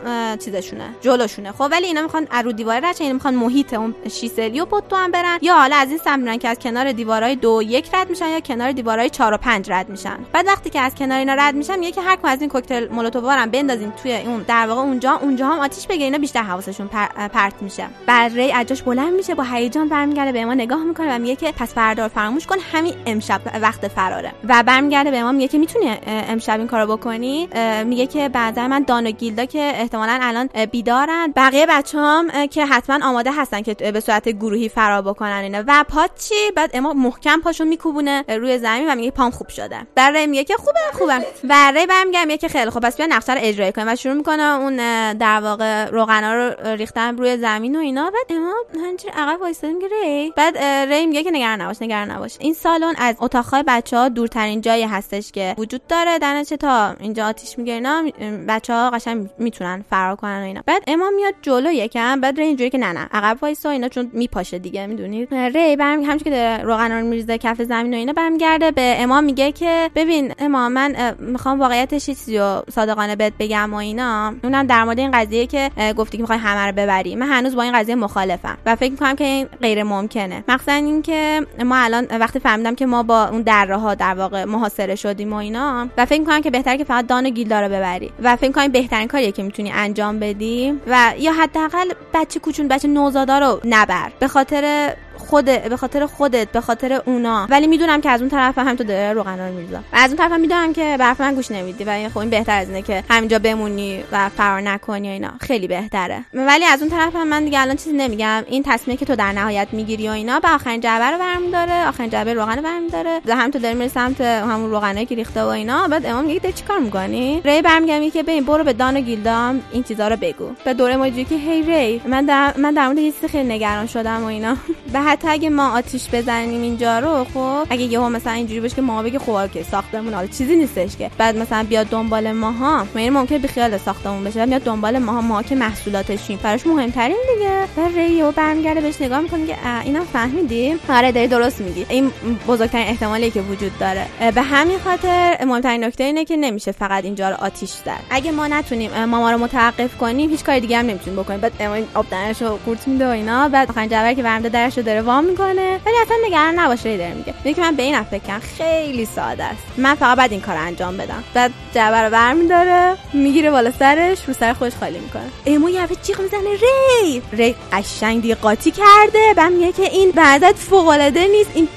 چیزشونه جلوشونه. خب ولی اینا می‌خوان رو دیوار رد اینا می‌خوان محیط اون 6 سالی رو هم برن یا حالا از این سمت میرن که از کنار دیوارهای دو یک رد میشن یا کنار دیوارهای چهار و پنج رد میشن. بعد وقتی که از کنار اینا رد میشن میگه که هر کدوم از این کوکتل مولوتوف هم بندازیم توی اون در واقع اونجا. اونجا هم آتیش بگیره اینا بیشتر حواسشون پر... پرت میشه. بعد ری اجاش بلند میشه با هیجان برمیگرده به ما نگاه می‌کنه و میگه که پس فردار فراموش کن همین امشب وقت فراره. و برمیگرده به ما میگه که می‌تونی امشب این کارو بکنی؟ میگه که بعد من دان و گیلدا که احتمالا الان بیدارن. بقیه بچه‌هام که حتما آماده هستن که به صورت گروهی فرار بکنن اینا. و پاچی بعد اما محکم پاشو میکوبونه روی زمین و میگه پام خوب شده. برای میگه که خوبه خوبه. برای برمیگم میگه که خیلی خوب. پس بیا نقشه رو اجرا کنیم. و شروع می‌کنه اون در واقع روغنا رو ریختن روی زمین و اینا. بعد اما همینجوری عقب وایساده میگه ری بعد ری میگه که نگران نباش نگران نباش. این سالن از اتاقهای بچه دورترین جایی هستش که وجود داره. در تا اینجا آتیش می‌گیره اینا بچه ها قشنگ می‌تونن فرار کنن و اینا. بعد اما میاد جلو یکم. بعد ری اینجوری که نه نه. عقب وایسا اینا چون میپاشه می‌دونید ری برم همش که روغنا رو میریزه کف زمین و اینا برمیگرده به امام میگه که ببین امام من می‌خوام واقعیتش چیزی صادقانه بهت بگم و اینا. اونم در مورد این قضیه که گفتی که می‌خوای همه رو ببری. من هنوز با این قضیه مخالفم و فکر می‌کنم که این غیر ممکنه. مخصوصا اینکه ما الان وقتی فهمیدم که ما با اون دره ها در واقع محاصره شدیم و اینا و فکر می‌کنم که بهتره که فقط دان گیلدا رو ببری و فکر می‌کنم بهترین کاریه که می‌تونی انجام بدی و یا حداقل بچه کوچون بچه نوزادا رو نبر. به خاطر It. خود به خاطر خودت به خاطر اونا. ولی می‌دونم که از اون طرف هم تو داره روغنا رو میریزم و از اون طرف هم می‌دونم که به من گوش نمیدی و این خب این بهتر از اینه که همینجا بمونی و فرار نکنی و اینا. خیلی بهتره. ولی از اون طرف هم من دیگه الان چیزی نمیگم. این تصمیمی که تو در نهایت می‌گیری و اینا به آخرین جعبه رو برمی داره آخرین جعبه روغن برمی داره. و هم تو داری میری سمت همون روغنه که ریخته و اینا. بعد امام میگه چیکار می‌کنی؟ ری برمیگم که ببین برو به دان و گیلدام این چیزا رو بگو. به دوره ما که هی ری من در من در مورد خیلی نگران شدم و اینا. حتی اگه ما آتیش بزنیم اینجا رو خب؟ اگه یهو مثلا اینجوری باشه که ما بگه خب که ساختمون حالا چیزی نیستش که. بعد مثلا بیاد دنبال ماها یعنی ممکنه بی خیال ساختمون بشه بیاد دنبال ماها ما که محصولاتشیم. براش مهمترین دیگه. و ریو برمیگرده بهش نگاه می‌کنه که اینا فهمیدی؟ آره داری درست میگی. این بزرگترین احتمالی که وجود داره. به همین خاطر مهمترین نکته اینه که نمیشه فقط اینجا رو آتیش زد. اگه ما نتونیم ماما رو متوقف کنیم هیچ کاری دیگه هم نمی‌تونیم بکنیم. بعد آب رو قورت میده و اینا. بعد آخرین جبر که برمیده درش داره وا می‌کنه. ولی اصلا نگران نباشه داره میگه. میگه من به این فکر خیلی ساده است. من فقط بعد این کار انجام بدم. بعد جعبه رو برمیداره می‌گیره بالا سرش رو سر خودش خالی می‌کنه. ایمو یه جیغ می‌زنه. ری ری قشنگ دیگه قاطی کرده. بعد میگه که این بعدت فوق العاده نیست. این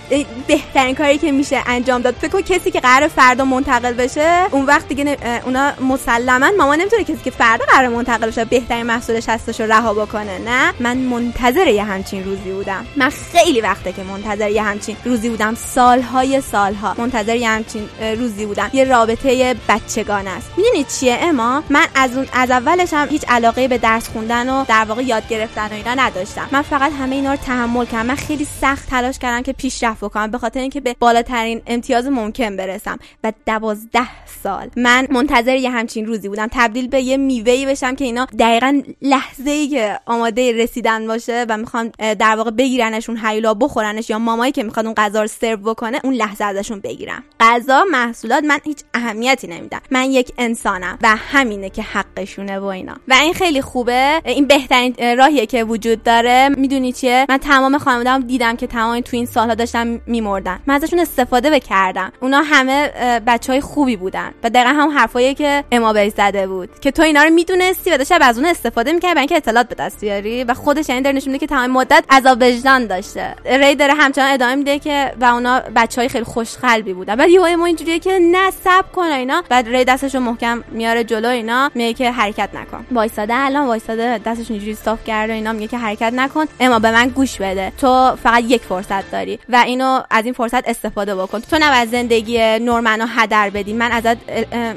بهترین کاری که میشه انجام داد. فکر کسی که قرار فردا منتقل بشه اون وقت دیگه اونا مسلما ماما نمی‌تونه کسی که فردا قرار منتقل بشه بهترین محصولش هستش رو رها بکنه نه؟ من منتظر یه همچین روزی بودم. خیلی وقته که منتظر یه همچین روزی بودم. سالهای سالها منتظر یه همچین روزی بودم. یه رابطه بچگان است. می‌دونی چیه اما؟ من از اون از اولش هم هیچ علاقه به درس خوندن و در واقع یاد گرفتن و اینا نداشتم. من فقط همه اینا رو تحمل کردم. من خیلی سخت تلاش کردم که پیشرفت بکنم به خاطر اینکه به بالاترین امتیاز ممکن برسم. و دوازده سال من منتظر یه همچین روزی بودم. تبدیل به یه میوهی بشم که اینا دقیقا لحظه ای که آماده رسیدن باشه و می‌خوام در واقع بگیرنشون هیولا بخورنش یا مامایی که می‌خواد اون غذا رو سرو بکنه اون لحظه ازشون بگیرم غذا محصولات من هیچ اهمیتی نمیدم من یک انسانم و همینه که حقشونه و اینا. و این خیلی خوبه. این بهترین راهیه که وجود داره. می‌دونی چیه؟ من تمام خانواده‌ام دیدم که تمام تو این سالها داشتن میمردن. من ازشون استفاده بکردم اونا همه بچه های خوبی بودن. و دقیقا هم حرفایی که اما بهش زده بود. که تو اینا رو می‌دونستی و داشتی از اون استفاده می‌کردی برای اینکه اطلاعات به دست بیاری. و خودش یعنی داره نشون که تمام مدت عذاب وجدان داشته. ری داره همچنان ادامه میده که و اونا بچهای خیلی خوشقلبی بودن. بعد یهو ما اینجوریه که نه سب کن اینا. بعد ری دستشو محکم میاره جلو اینا میگه که حرکت نکن. وایساده الان وایساده دستش اینجوری صاف کرده اینا میگه که حرکت نکن. اما به من گوش بده. تو فقط یک فرصت داری و اینو از این فرصت استفاده بکن. تو نباید زندگی نورمنو هدر بدی. من ازت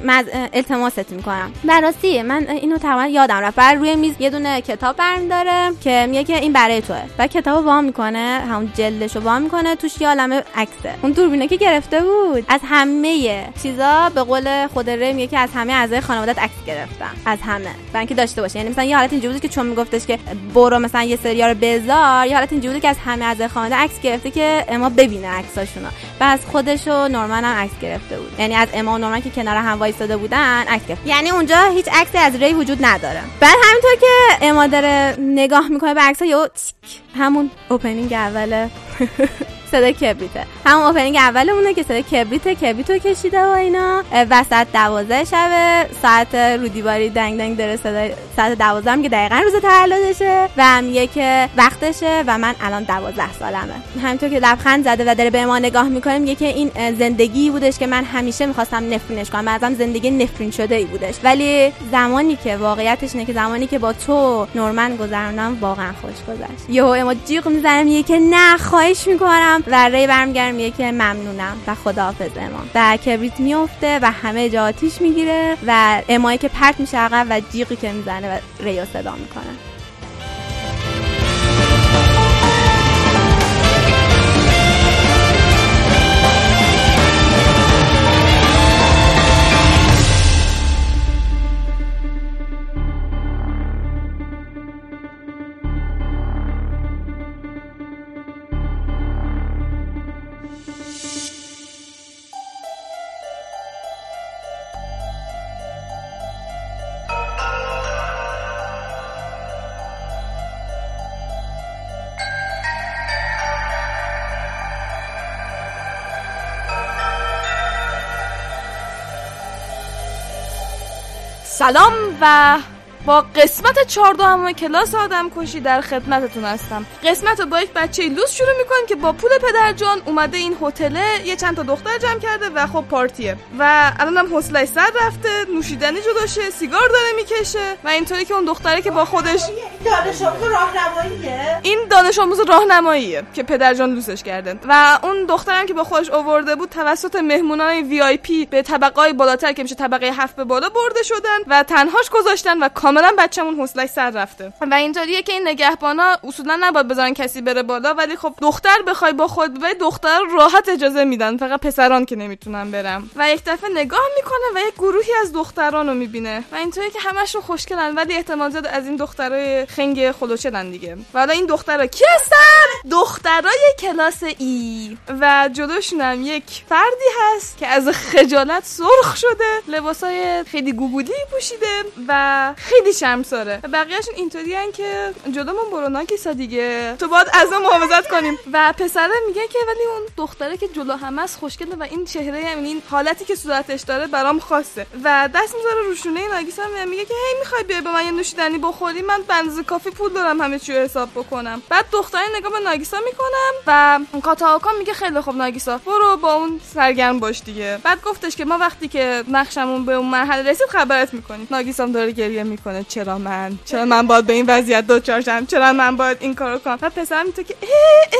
من التماست می‌کنم. براستی من اینو تقریبا یادم رفت. روی میز یه دونه کتاب برمی داره که میگه که این برای توه. و کتابو وا می‌کنه. همون جلدشو وا می‌کنه توش یه عالمه عکسه. اون دوربینه که گرفته بود. از همه چیزا به قول خود ره میگه که از همه اعضای خانوادت عکس گرفتم از همه. و اینکه داشته باشه. یعنی مثلا یه حالت اینجوری که چون میگفتش که برو مثلا یه سریا رو بذار یه حالت اینجوری که از همه اعضای خانواده عکس گرفته که اما ببینه عکساشونو. و از خودش و نورمن هم عکس گرفته بود. یعنی از اما و نورمن که کنار هم وایساده بودن عکس گرفت. یعنی اونجا هیچ عکسی از ری وجود نداره. بعد همینطور که اما داره نگاه می‌کنه به عکس‌ها یهو همون opening اول. صدا کبریته. همون opening اولمونه که صدا کبریت کبریتو کشیده و اینا. وسط دوازده شبه ساعت رو دیواری دنگ دنگ داره صدا ساعت دوازده هم که دقیقا روز تولدشه و میگه که وقتشه و من الان دوازده سالمه. همینطور که لبخند زده و داره به ما نگاه می‌کنه میگه که این زندگی بودش که من همیشه می‌خواستم نفرینش کنم. بعضم زندگی نفرین شده ای بودش. ولی زمانی که واقعیتش اینه که زمانی که با تو نورمن گذروندم واقعا خوش گذشت یهو اما جیغ می‌زنم میگه که نه خواهش می‌کنم. و ری برمیگردم میگه که ممنونم و خداحافظ اما و کبریت میفته و همه جا آتیش می‌گیره و امایی که پرت میشه عقب و جیغی که می‌زنه و ریو صدا می‌کنه. سلام و با قسمت چهاردهم کلاس آدم کشی در خدمتتون هستم. قسمت رو با یک بچه لوس شروع می‌کنیم که با پول پدر جان اومده این هتله یه چند تا دختر جمع کرده و خب پارتیه. و الانم حوصلش سر رفته نوشیدنی جلوشه سیگار داره می‌کشه و اینطوری که اون دختره که با خودش دانش آموز راهنماییه؟ این دانش آموز راهنماییه که پدر جان لوسش کرده. و اون دخترم که با خودش آورده بود توسط مهمونای VIP به طبقه بالاتر که میشه طبقه هفت به بالا برده شدن و تنهاش گذاشتن و کاملا بچه‌مون حوصلش سر رفته. و اینطوریه که این نگهبانا اصولا نباید بذارن کسی بره بالا ولی خب دختر بخوای با خود ببری دختر راحت اجازه میدن. فقط پسران که نمی‌تونن برم و یک دفعه نگاه می‌کنه و یک گروهی از دختران رو می‌بینه. و اینطوری که همشون خوشگلن ولی احتمال زیاد از این دخترای خنگ خلوچدن دیگه. و حالا این دخترا کی هستن؟ دخترای کلاس ای. و جلوشون یک فردی هست که از خجالت سرخ شده لباسای خیلی گوگولی پوشیده و خیلی شرمساره و بقیهشون اینطوری که جلومون برو ناکیسا دیگه. تو باید از ما محافظت کنیم. و پسره میگه که ولی اون دختره که جلو همه از خوشگله و این چهره همین این حالتی که صورتش داره برام خاصه. و دست می‌ذاره روشونه ناگیسا میگه که هی می‌خوای بیای به من یه نوشیدنی بخوری؟ من بنز کافی پول دارم همه چی حساب بکنم. بعد دختره نگاه به ناگیسا می‌کنم و کاتاوکا میگه خیلی خوب ناگیسا برو با اون سرگرم باش دیگه. بعد گفتش که ما وقتی که نقشمون به اون مرحله رسید خبرت می‌کنیم. ناگیسا داره گریه می‌کنه. چرا من؟ چرا من باید به این وضعیت دوچار شم؟ چرا من باید این کارو کنم؟ و پسر میگه که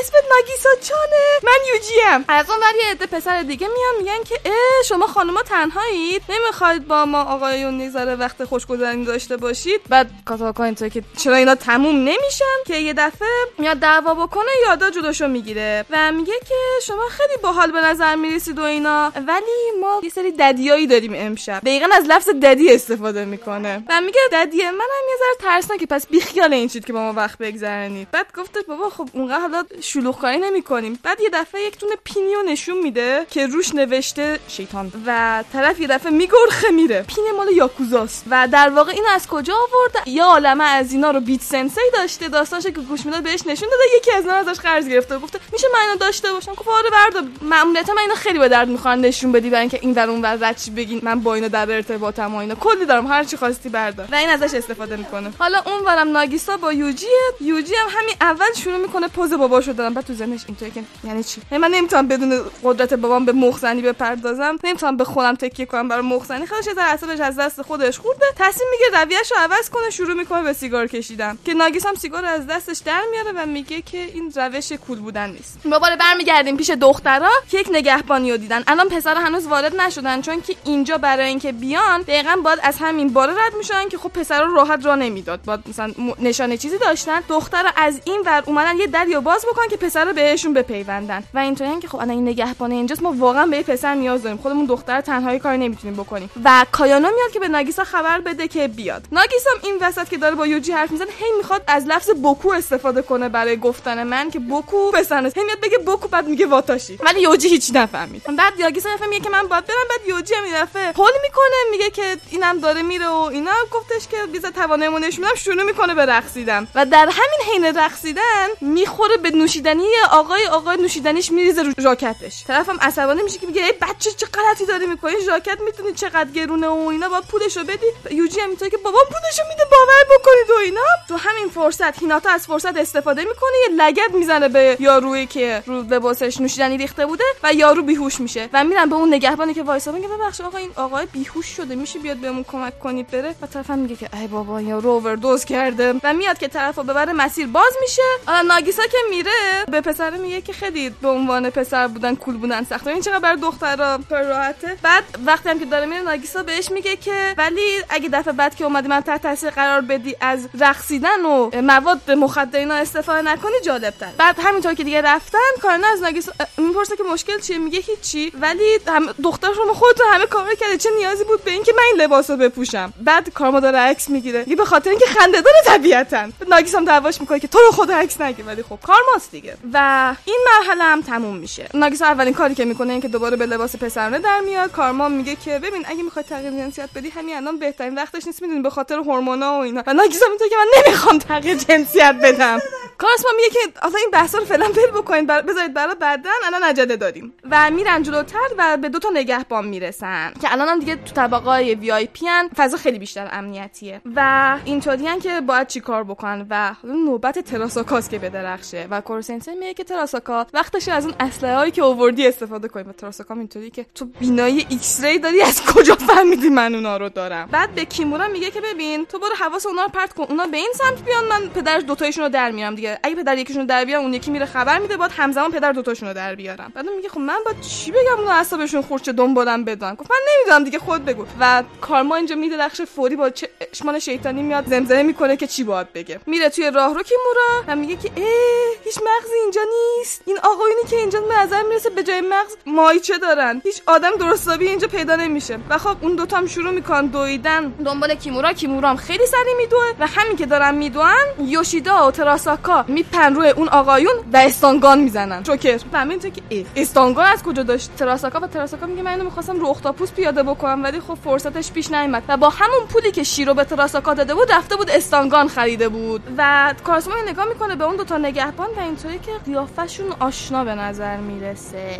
اسمت ناگیسا چانه من یوجی ام از اون ور یه پسر دیگه میان میگن که اه شما خانوما تنهایید نمی‌خواید با ما آقایون نیزاره وقت خوشگذرانی داشته باشید. بعد کاتاکا اینطوری که چرا اینا تموم نمیشن که یه دفعه میاد دعوا بکنه یادا جلوشو می‌گیره. و میگه که شما خیلی باحال به نظر می‌رسید و اینا. ولی ما یه سری ددیایی داریم امشب دقیقا از لفظ ددی استفاده می‌کنه. و میگه ددی منم یه ذره ترسناکه پس بیخیال این چیز که با ما وقت بگذرونید بعد گفته بابا خب اونقدر حالا شلوغ کاری نمی‌کنیم. بعد یه دفعه یک تونه پینیو نشون میده که روش نوشته شیطان. و طرف یه دفعه میگرخه میره. پین مال یاکوزاست. و در واقع این از کجا آورده یه عالمه از اینا رو بیت سنسی داشته. داستانش که گوش می‌داد بهش نشون داده. یکی از اینا ازش قرض گرفته. گفته میشه من اینو داشته باشم. گفت آره بردا. معمولیتا من اینو خیلی به درد می‌خوان نشون بدی. برای اینکه این در اون ور بگین. من با اینا در ارتباطم و اینا. کلی دارم. هر چی خواستی بردا. و این ازش استفاده می‌کنه. حالا اون ورم ناگیسا با یوجی یوجی هم همین اول شروع می‌کنه پوز باباشو دادن بعد تو ذهنش اینطوری که یعنی چی؟ من نمی‌تونم بدون قدرت بابام به مخزنی بپردازم. نمی‌تونم به خودم تکیه کنم برای مخزنی. خودش از اعصابش از دست خودش خورده. تصمیم میگه رویه‌شو عوض کنه شروع می‌کنه به سیگار کشیدن. که ناگیس هم سیگار از دستش در میاره و میگه که این روش کول بودن نیست. دوباره برمیگردیم پیش دخترها که یک نگهبانی رو دیدن. الان پسر هنوز وارد نشدن. چون که اینجا برای اینکه بیان دقیقا باید از همین بالا رد میشن که خب پسر رو راحت را نمی‌داد. باید مثلا نشانه چیزی داشتن دختر از این ور اومدن یه دریو باز بکنن که پسر رو بهشون بپیوندن. و اینطوری که خب الان این نگهبان اینجاست ما واقعا به پسر نیاز داریم. خودمون دختر تنهایی کاری نمی‌تونیم بکنیم. و کایانا میاد که به ناگیسا خبر بده که بیاد. ناگیسا این وسط که داره با یوجی حرف می‌زنه هی می‌خواد از لفظ بوکو استفاده کنه برای گفتن من که بوکو پسرنش هی میاد بگه بوکو بعد میگه واتاشی. ولی یوجی هیچ نفهمید. بعد ناگیسا میگه که من باید برم بعد یوجی دفعه هول می‌کنه میگه که اینم داره میره و اینا. گفتش که بیزا تواناییمو نشون میدم شروع می‌کنه به رقصیدن. و در همین حین رقصیدن می‌خوره به نوشیدنی آقای آقای نوشیدنیش میریزه رو ژاکتش. طرفم عصبانی میشه که میگه ای بچه چه غلطی داری می‌کنی؟ ژاکت می‌تونی چقدر گرونه و اینا؟ با پولشو بدی. یوجی هم می‌تونه که بابا پولشو میده باور بکنید و اینا. تو همین فرصت هیناتا از فرصت استفاده می‌کنه یه لگد می‌زنه به یارویی که رو لباسش نوشیدنی ریخته بوده و یارو بیهوش میشه. و میرن به اون نگهبانی که وایسا میگه ببخشید آقا این آقای بیهوش شده میشه بیاد بهمون کمک کنید بره؟ و طرفم میگه که ای بابا یا روور دوز کرده و میاد که طرفو ببره مسیر باز میشه. حالا ناگیسا که میره به پسر میگه که خیلی به عنوان پسر بودن کول بودن سخته. این چقدر برای دخترا کار راحته. بعد وقتی هم که داره میره ناگیسا بهش میگه که ولی اگه دفعه بعد که اومدی من تحت تاثیر قرار بدی از رقصیدن و مواد مخدر اینا استفاده نکنی جالب تر بعد همینطور که دیگه رفتن کارنا از ناگیسا می‌پرسه که مشکل چیه؟ میگه هیچی. ولی هم دختر شما خودتون همه کار کرده. چه نیازی بود به اینکه من این لباسو بپوشم؟ بعد کارما داره عکس می‌گیره. یه به خاطر اینکه خنده داره طبیعتا ناگیس هم دعواش می‌کنه که تو رو خدا عکس نگیر. ولی خب کارماست دیگه. و این مرحله هم تموم میشه. ناگیس اولین کاری که می‌کنه اینکه دوباره به لباس پسرانه در میاد. کارما میگه که ببین اگه می‌خوای تغییر جنسیت بدی همین الان بهترین وقتش نیست. می‌دونی به خاطر هورمونا و اینا. و ناگیس میگه که من نمی‌خوام تغییر جنسیت بدم. کارسما میگه که آخه این بحثا رو فعلا ول بکنید. بذارید برای بعدا الان عجله داریم. و میرن جلوتر و به دو تا نگهبان می‌رسن. که الان هم دیگه تو طبقه VIP فضا خیلی بیشتر امنیتیه و اینطوریان که باید چیکار بکنن و نوبت تراساکاست که بدرخشه و کورسنسه میگه که تراساکا وقتش از اون اسلحه هایی که اووردی استفاده کنیم و تراساکا اینطوری که تو بینایی X-ray داری از کجا فهمیدی من اونا رو دارم؟ بعد به کیمورا میگه که ببین تو برو حواس اونا رو پرت کن. اونا به این سمت بیان من پدرش دوتایشون رو در میارم دیگه. اگه پدر یکیشون در بیارم اون یکی میره خبر میده بعد همزمان پدر دوتاشون رو در بیارم. بعد میگه خب من باید چی بگم؟ اونا اعصابشون خورچه دنبالم بدن گفت من نمی‌دونم دیگه خود بگو. و کارما اینجا میدرخشه فوری با چشمان شیطانی میاد زمزمه می‌کنه که چی باید بگه. میره توی راه رو کیمورا و میگه که اه هیچ مغزی اینجا نیست. این آقایونی که اینجا به نظر می‌رسه به جای مغز مایچه دارن. هیچ آدم درستابی اینجا پیدا نمیشه. و خب اون دوتا هم شروع می‌کنن دویدن. دنبال کیمورا. کیمورا هم خیلی سری میدوه. و همین که دارن میدوئن یوشیدا و تراساکا میپن روی اون آقایون و استانگان می‌زنن. جوکر. و همین تو که ای استانگان از کجا داشت؟ تراساکا. و تراساکا میگه من اینو می‌خواستم رو اختاپوس پیاده بکنم ولی خب فرصتش پیش نیومد. و با همون پولی که شیرو به تراساکا داده بود رفته بود استانگان خریده بود. و کارسما نگاه می‌کنه به اون دوتا نگهبان و اینطوری که قیافشون آشنا به نظر می‌رسه.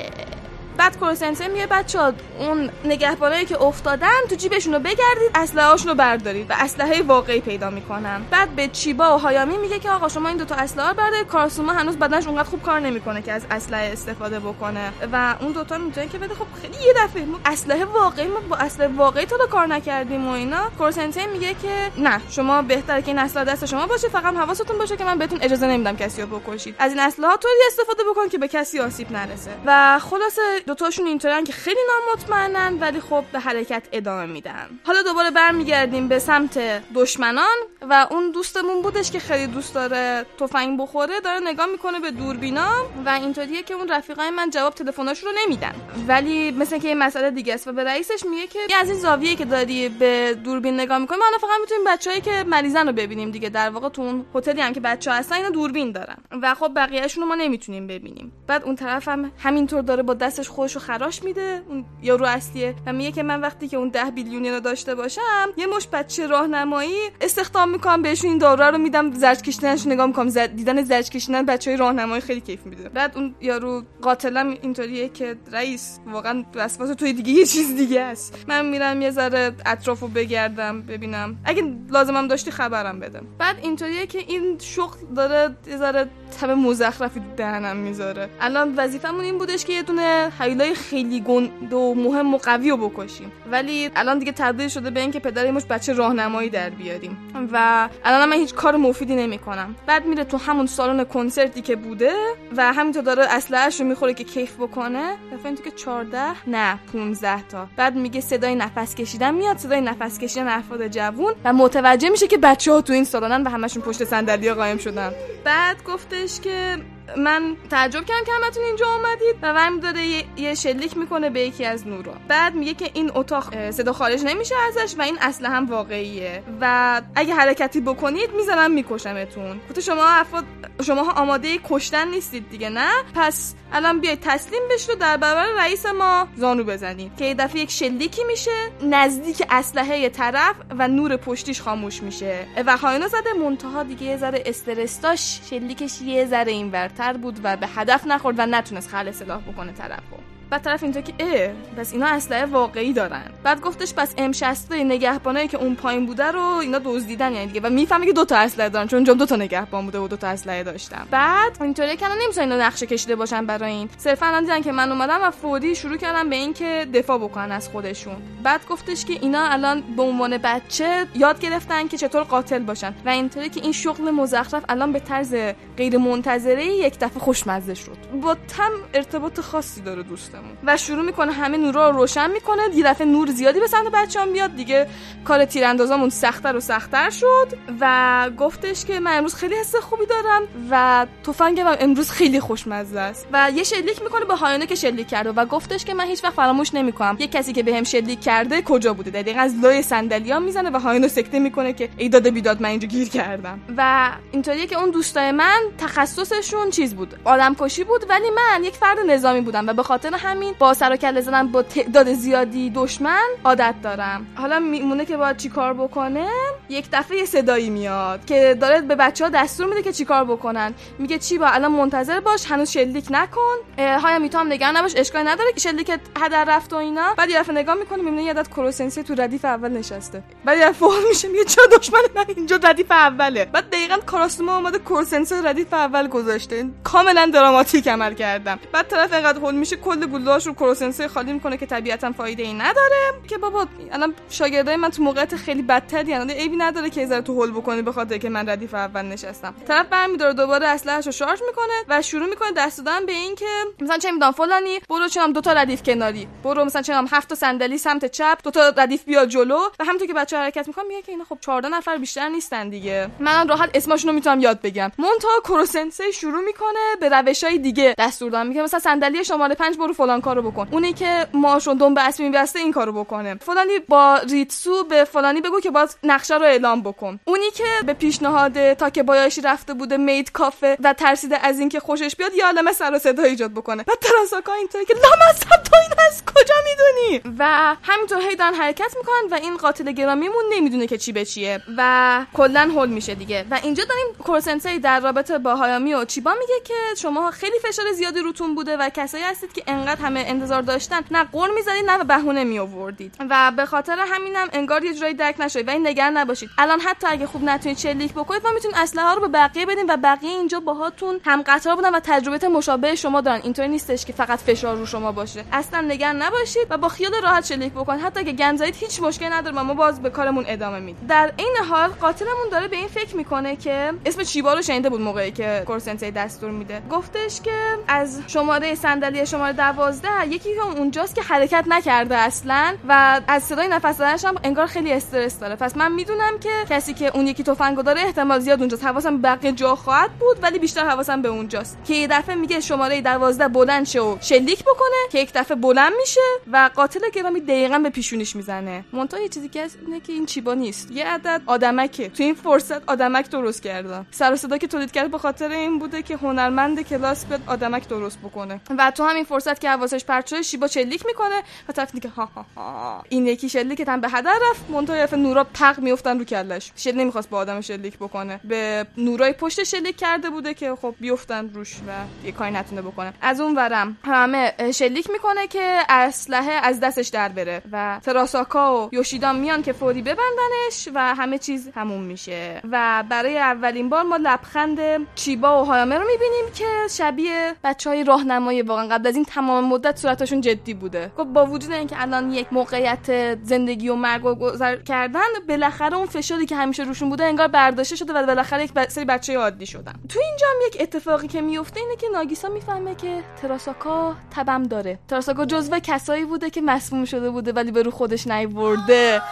بعد کورسنسه میگه بچه ها اون نگهبانایی که افتادن تو جیبشون رو بگردید اسلحه رو بردارید و اسلحه واقعی پیدا می‌کنن. بعد به چیبا و هایامی میگه که آقا شما این دوتا اسلحه رو بردارید. کارسوما هنوز بدنش اونقدر خوب کار نمی‌کنه که از اسلحه استفاده بکنه. و اون دوتا می‌تونه که بده خب خیلی یه دفعه اسلحه واقعی ما با اسلحه واقعی تو کار نکردیم و اینا. کورسنسه میگه که نه شما بهتره که این اسلحه دست شما باشه فقط حواستون باشه که من بهتون اجازه نمیدم کسی رو بکشید. از این اسلحه طوری استفاده بکن که به کسی آسیب نرسه. و خلاصه دوتاشون اینطورن که خیلی نامطمئنن ولی خب به حرکت ادامه میدن. حالا دوباره برمیگردیم به سمت دشمنان و اون دوستمون بودش که خیلی دوست داره تفنگ بخوره داره نگاه می‌کنه به دوربینا و اینطوریه که اون رفیقای من جواب تلفناش رو نمیدن. ولی مثل که یه مسئله دیگه است و به رئیسش میگه که از این زاویه که داری به دوربین نگاه می‌کنی ما فقط می‌تونیم بچه‌ای که مریضن رو ببینیم دیگه. در واقع تو اون هتلی هم که بچه‌ها هستن اینا دوربین دارن. و خب بقیه‌شون رو ما نمی‌تونیم ببینیم. بعد اون طرف هم همینطور داره با دستش خودش خراش میده اون یارو اصلیه. و میگه که من وقتی که اون 10 بیلیونی رو داشته باشم یه مش بچه راهنمایی استخدام می‌کنم بهشون این دارو رو میدم زرج کشیدنش نگاه می‌کنم. زد... دیدن زرج کشیدن بچهای راهنمایی خیلی کیف میده. بعد اون یارو قاتلم اینطوریه که رئیس واقعا وسواس توی دیگه یه چیز دیگه است. من میرم یه ذره اطرافو بگردم ببینم. اگه لازمم داشتی خبرم بدم. بعد اینطوریه که این شغل داره یه ذره تب مزخرفی دهنم می‌ذاره. الان وظیفمون این بودش که یه دونه حیلای خیلی گنده و مهم و قوی رو بکشیم. ولی الان دیگه تبدیل شده به اینکه پدر مش بچه راهنمایی در بیاریم. و الان من هیچ کار مفیدی نمی‌کنم. بعد میره تو همون سالن کنسرتی که بوده و همینطور داره اسلحه‌اش رو می‌خوره که کیف بکنه. دفعه تو که 14 نه 15 تا. بعد میگه صدای نفس کشیدن میاد. صدای نفس کشیدن افراد جوون و متوجه میشه که بچه ها تو این سالنن و همشون پشت صندلی قایم شدن. بعد گفتش که من تعجب کردم که همتون اینجا اومدید و ورم داره یه, شلیک می‌کنه به یکی از نورا. بعد میگه که این اتاق صدا خارج نمیشه ازش و این اصلا هم واقعیه. و اگه حرکتی بکنید می‌زنم میکشمتون. گفته شما افراد شما آماده کشتن نیستید دیگه نه؟ پس الان بیاید تسلیم بشید و در برابر رئیس ما زانو بزنید. که یه دفعه یک شلیکی میشه نزدیک اسلحه طرف و نور پشتیش خاموش میشه. و هاینا زده منتها دیگه یه ذره استرس داشت شلیکش یه ذره این ورتر بود و به هدف نخورد و نتونست خل سلاح بکنه طرفو بعد طرف اینطور که اه پس اینا اسلحه واقعی دارن. بعد گفتش پس ام 60 نگهبانایی که اون پایین بوده رو اینا دزدیدن یعنی دیگه. و می‌فهمه که دو تا اسلحه دارن چون اینجا دو تا نگهبان بوده و دو تا اسلحه داشتم بعد اینطوری که نمی‌تونن اینا نقشه کشیده باشن برای این. صرفا الان دیدن که من اومدم و فوری شروع کردم به اینکه دفاع بکنن از خودشون. بعد گفتش که اینا الان به عنوان بچه یاد گرفتن که چطور قاتل باشن. و اینطوری که این شغل مزخرف الان به طرز غیر منتظره یک دفعه خوشمزه شد. با تم ارتباط خاصی داره دوستمون و شروع می‌کنه همه نورا رو روشن می‌کنه. یه دفعه نور زیادی به سمت بچه‌ام بیاد دیگه کار تیراندازامون سختتر و سختتر شد و گفتش که من امروز خیلی حس خوبی دارم و تفنگم امروز خیلی خوشمزه است. و یه شلیک می‌کنه به هایانه که شلیک کرده و گفتش که من هیچ وقت فراموش نمی‌کنم. یه کسی که بهم شلیک کرده کجا بوده؟ دقیقا از لای صندلی‌ها می‌زنه و هایانو سکته می‌کنه که ای داده بیداد من اینجا گیر کردم. و اینطوریه که اون دوستای من تخصصشون چیز بود؟ آدم کشی بود ولی من یک فرد نظامی بودم و به خاطر همین با سر و کله زدن با تعداد زیادی دشمن عادت دارم. حالا میمونه که باید چیکار بکنه؟ یک دفعه یه صدایی میاد که داره به بچه ها دستور میده که چیکار بکنن. میگه چی با الان منتظر باش هنوز شلیک نکن. های می‌تونم نگران نباش اشکالی نداره که شلیک هدر رفت و اینا. بعد یه دفعه نگاه می‌کنه می‌بینه یه کروسنسی تو ردیف اول نشسته. بعد یه دفعه میشه میگه چرا دشمن من اینجا ردیف اوله؟ بعد دقیقاً کاراسوما اومده کروسنسی ردیف اول گذاشته. کاملا دراماتیک عمل کردم. بعد طرف اینقدر هول میشه کل گلولاش رو کروسنسی خالی می‌کنه که طبیعتا فایده ای نداره. که بابا الان شاگردای من تو موقعیت خیلی بدتری یعنی عیبی نداره که ذره تو هول بکنی به خاطر که من ردیف اول نشستم. طرف برمیداره دوباره اسلحه‌شو شارژ می‌کنه و شروع می‌کنه دست دادن به این که مثلا چه می‌دونم فلانی برو چم دو تا ردیف کناری. برو مثلا چه هفت تا صندلی سمت چپ دو تا ردیف بیا جلو. و همونطور که بچه حرکت می‌کنن میگه که اینا خب 14 نفر بیشتر نیستن دیگه. من راحت اسمشون رو می‌تونم یاد بگم. مونتا کروسنسی شروع می‌کنه به روشای دیگه دستور دادن. میگه مثلا صندلی شماره 5 برو فلان کارو بکن. اونی که ماشون دنبه اسبی میبسته این کارو بکنه. فلانی با ریتسو به فلانی بگو که باز نقشه رو اعلام بکن. اونی که به پیشنهاد تا که بایاشی رفته بوده مید کافه و ترسیده از اینکه خوشش بیاد یه عالمه سر و صدا ایجاد بکنه. و تراساکا اینطوری که لامصب تو این از کجا می‌دونی؟ و همینطور هی دارن حرکت می‌کنن و این قاتل گرامیمون نمی‌دونه که چی به چیه و کلا هول میشه دیگه. و اینجا داریم کورسنسی در رابطه با هایامی و چیبا میگه که شما خیلی فشار زیادی روتون بوده و کسایی هستید که انقدر همه انتظار داشتن نه قول می‌زدید نه بهونه می آوردید و به خاطر همینم انگار یه جورایی درک نشد و این نگران نباشید. الان حتی اگه خوب نتونید شلیک بکنید ما می‌تونیم اسلحه ها رو به بقیه بدیم و بقیه اینجا باهاتون هم قطار بودن و تجربه مشابه شما دارن. اینطوری نیستش که فقط فشار رو شما باشه. اصلا نگران نباشید و با خیال راحت شلیک بکنید. حتی اگه گنزایید هیچ مشکلی نداره ما باز به کارمون ادامه میدیم. در این حال قاتلمون داره به این فکر می‌کنه که اسم چیبا رو شنیده بود موقعی که کورسنسی دستور میده. گفتش که از شماره صندلی شماره 12 یکی که اونجاست که حرکت نکرده اصلا و از صدای نفس زدنش هم انگار خیلی استرس داره. پس من می‌دونم که کسی که اون یکی تفنگو داره احتمال زیاد اونجاست. حواسم به بقیه جا خواهد بود ولی بیشتر حواسم به اونجاست. که یه دفعه میگه شماره 12 بلند شه و شلیک بکنه که یک دفعه بلند میشه و قاتل گرامی دقیقا به پیشونیش می‌زنه. مونتا یه چیزی که اینه که این چیبا نیست. یه عدد آدمکه. تو این فرصت آدمک درست کردن سر صدا که تولید کرد به خاطر این بوده که هنرمند کلاس بیاد آدمک درست بکنه. و تو همین فرصت که حواسش پرت شیبا شلیک می‌کنه و طرف که ها ها ها. این یکی شلیک هم به هدر رفت یه نورا تق میافتن رو کلش. شل نمی‌خواست با آدم شلیک بکنه. به نورای پشت شلیک کرده بوده که خب بیفتن روش و یه کاری نتونه بکنه. از اون ورم همه شلیک می‌کنه که اسلحه از دستش در بره و تراساکا و یوشیدا میان که فوری ببندنش و همه چیز تموم میشه. و برای اولین بار ما لبخند چیبا و هایامه رو می‌بینیم که شبیه بچه های راهنمایی. واقعا قبل از این تمام مدت صورتشون جدی بوده. خب با وجود اینکه الان یک موقعیت زندگی و مرگ و گذر کردن بالاخره اون فشاری که همیشه روشون بوده انگار برداشته شده و بالاخره یک سری بچه عادی شدن. تو اینجا هم یک اتفاقی که میفته اینه که ناگیسا می‌فهمه که تراساکا تبم داره. تراساکا جزو کسایی بوده که مسموم شده بوده ولی به رو خودش نیورده.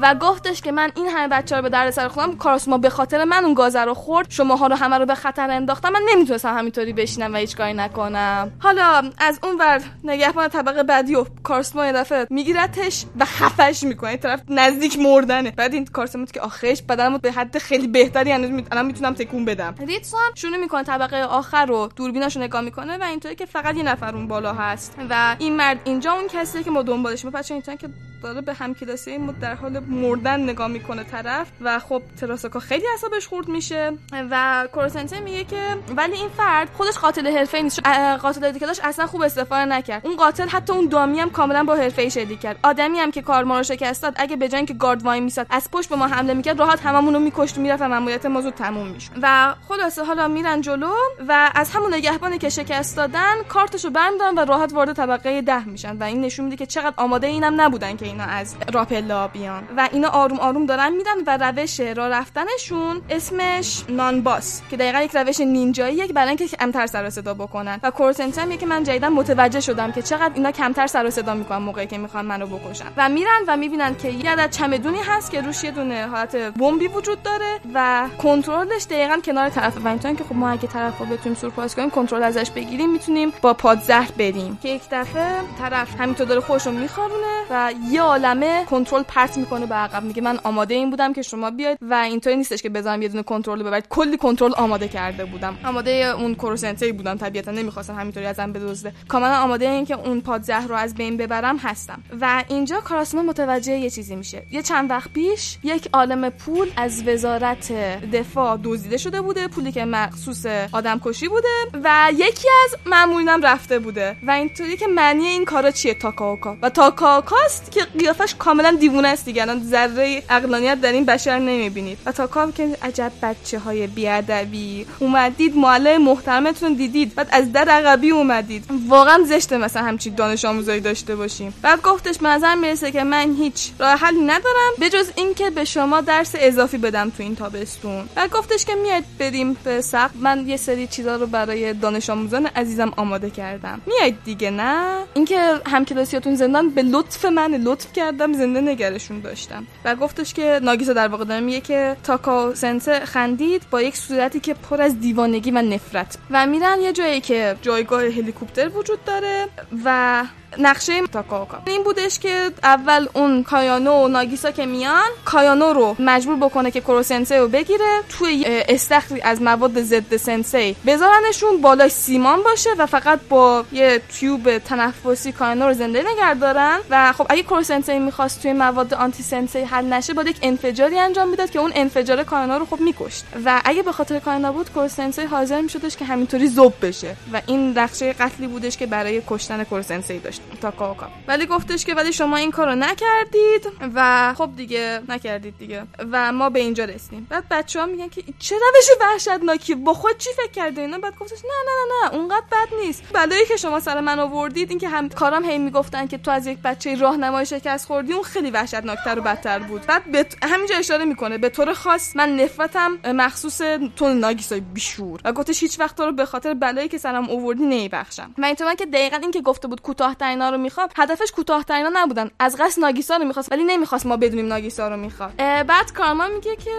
و گفتش که من این همه بچه رو به دردسر خودم کاراسما به خاطر من اون گازه رو خورد شماها رو همه رو به خطر انداختم من نمی‌تونستم همینطوری بشینم و هیچ کاری نکنم. حالا از اون ور نگهبان طبقه بعدی و کارسما یه دفعه میگیرتش و خفش می‌کنه طرف نزدیک مردنه. بعد این کارسما که آخرش بدنمو به حد خیلی بهتری یعنی الان می‌تونم تکون بدم. ریتسو هم شروع می‌کنه طبقه آخر رو دوربیناشو نگاه می‌کنه و اینطوری که فقط یه نفر اون بالا هست. و این مرد اینجا اون کسیه که ما دنبالش بچه اینطوری که داره به همکلاسی ما در حال مردن نگاه می‌کنه طرف و خب تراساکا خیلی اعصابش خورد میشه و کورسنته میگه که ولی این فرد خودش قاتل حرفه‌ای نیست قاتل دیگه داشت اصلا خوب استفاده نکرد. اون قاتل حتی اون دامی هم کاملا با حرفه‌ای شلیک کرد. آدمی هم که کارما رو شکست داد اگه به اینکه گارد وای میساد از پشت به ما حمله می‌کرد راحت هممون رو میکشت می‌رفت و ماموریت ما زود تموم می‌شد. و خلاصه حالا میرن جلو و از همون نگهبانی که شکست دادن کارتشو برمیدارن و راحت وارد طبقه ده میشن. و این نشون میده که چقدر آماده اینم نبودن که اینا از راپلا بیان. و اینا آروم آروم دارن میدن و روش راه رفتنشون اسمش نان باس که دقیقا یک روش نینجاییه که برای اینکه کمتر سر و صدا بکنن. و کورتنتم که من جدیدا متوجه شدم که چقدر اینا کمتر سر و صدا می‌کنن موقعی که می‌خوان منو بکشن. و میرن و می‌بینن که یه عدد چمدونی هست که روش یه دونه حالت بمبی وجود داره و کنترلش دقیقا کنار طرف. و که خب ما اگه طرف رو بتونیم سورپرایز کنیم کنترل ازش بگیریم می‌تونیم با پادزهر بریم. که یک دفعه طرف همینطور داره خودشو میخوابونه و یه عالمه کنترل پرت می‌کنه به عقب. میگه من آماده این بودم که شما بیاید و اینطوری نیستش که بذارم یه دونه کنترل ببرید. کلی کنترل آماده کرده بودم. آماده اون کروسنته بودم. طبیعتا نمی‌خواستم همینطوری ازم بدزده. کاملا آماده این که اون پادزهر رو از بین ببرم هستم. و اینجا کاراسما متوجه یه چیزی میشه. یه چند وقت پیش یک عالم پول از وزارت دفاع دزدیده شده بوده. پولی که مخصوص آدم کشی بوده و یکی از مامورینم رفته بوده. و اینطوری که معنی این کارا چیه؟ تاکاوکا و تاکاوکاست که قیافش کاملا دیوونه است دیگه. الان ذره عقلانیت در این بشر نمی‌بینید. و تاکاو که عجب بچه های بیادبی اومدید معلم محترمتون دیدید بعد از در عقبی اومدید. واقعا زشته مثلا همچین دانش آموزایی داشته باشیم. بعد گفتش منظر می‌رسه که من هیچ راه حلی ندارم بجز اینکه به شما درس اضافی بدم تو این تابستون. بعد گفتش که میاد بریم به سقف. من یه سری چیزا رو برای دانش آموزان عزیزم آماده کردم. میاید دیگه نه؟ اینکه همکلاسیاتون زندان به لطف من لطف کردم زنده نگرشون داشتم. و گفتش که ناگیسا در واقع داره میگه که تاکا سنسه خندید با یک صورتی که پر از دیوانگی و نفرت. و میرن یه جایی که جایگاه هلیکوپتر وجود داره و نقشه تاکاوکا این بودش که اول اون کایانو و ناگیسا که میان کایانو رو مجبور بکنه که کرو سنسه رو بگیره توی استخری از مواد ضد سنسی بذارنشون بالا سیمان باشه و فقط با یه تیوب تنفسی کایانو رو زنده نگه دارن. و خب اگه کرو سنسه می‌خواست توی مواد آنتی سنسی حل نشه باید یک انفجاری انجام می‌داد که اون انفجار کایانو رو خب میکشت. و اگه به خاطر کایانا بود کرو سنسه حاضر میشدش که همینطوری زوب بشه. و این نقشه قتلی بودش که برای کشتن کرو سنسه داشت تاکاوکا ولی گفتش که ولی شما این کارو نکردید و خب دیگه نکردید دیگه. و ما به اینجا رسیدیم. بعد بچه ها میگن که چه روش وحشتناکی؟ با خود چی فکر کرده اینا؟ بعد گفتش نه نه نه نه اونقدر بد نیست. بلایی که شما سر من آوردید این که هم کارم هی می‌گفتن که تو از یک بچه راهنمای شکست خوردی اون خیلی وحشتناکتر و بدتر بود. بعد به همینجا اشاره می‌کنه. به طور خاص من نفرتم مخصوص تو ناگیسای بیشور. و گفتش هیچ وقت تو رو به خاطر بلایی که سرم آوردی نمیبخشم من که دقیقا این که گفته بود کوتاه رو می‌خواد هدفش کوتاه‌ترینا نبودن. از قصد ناگیسا رو می‌خواست ولی نمی‌خواست ما بدونیم ناگیسا رو می‌خواد. بعد کارما میگه که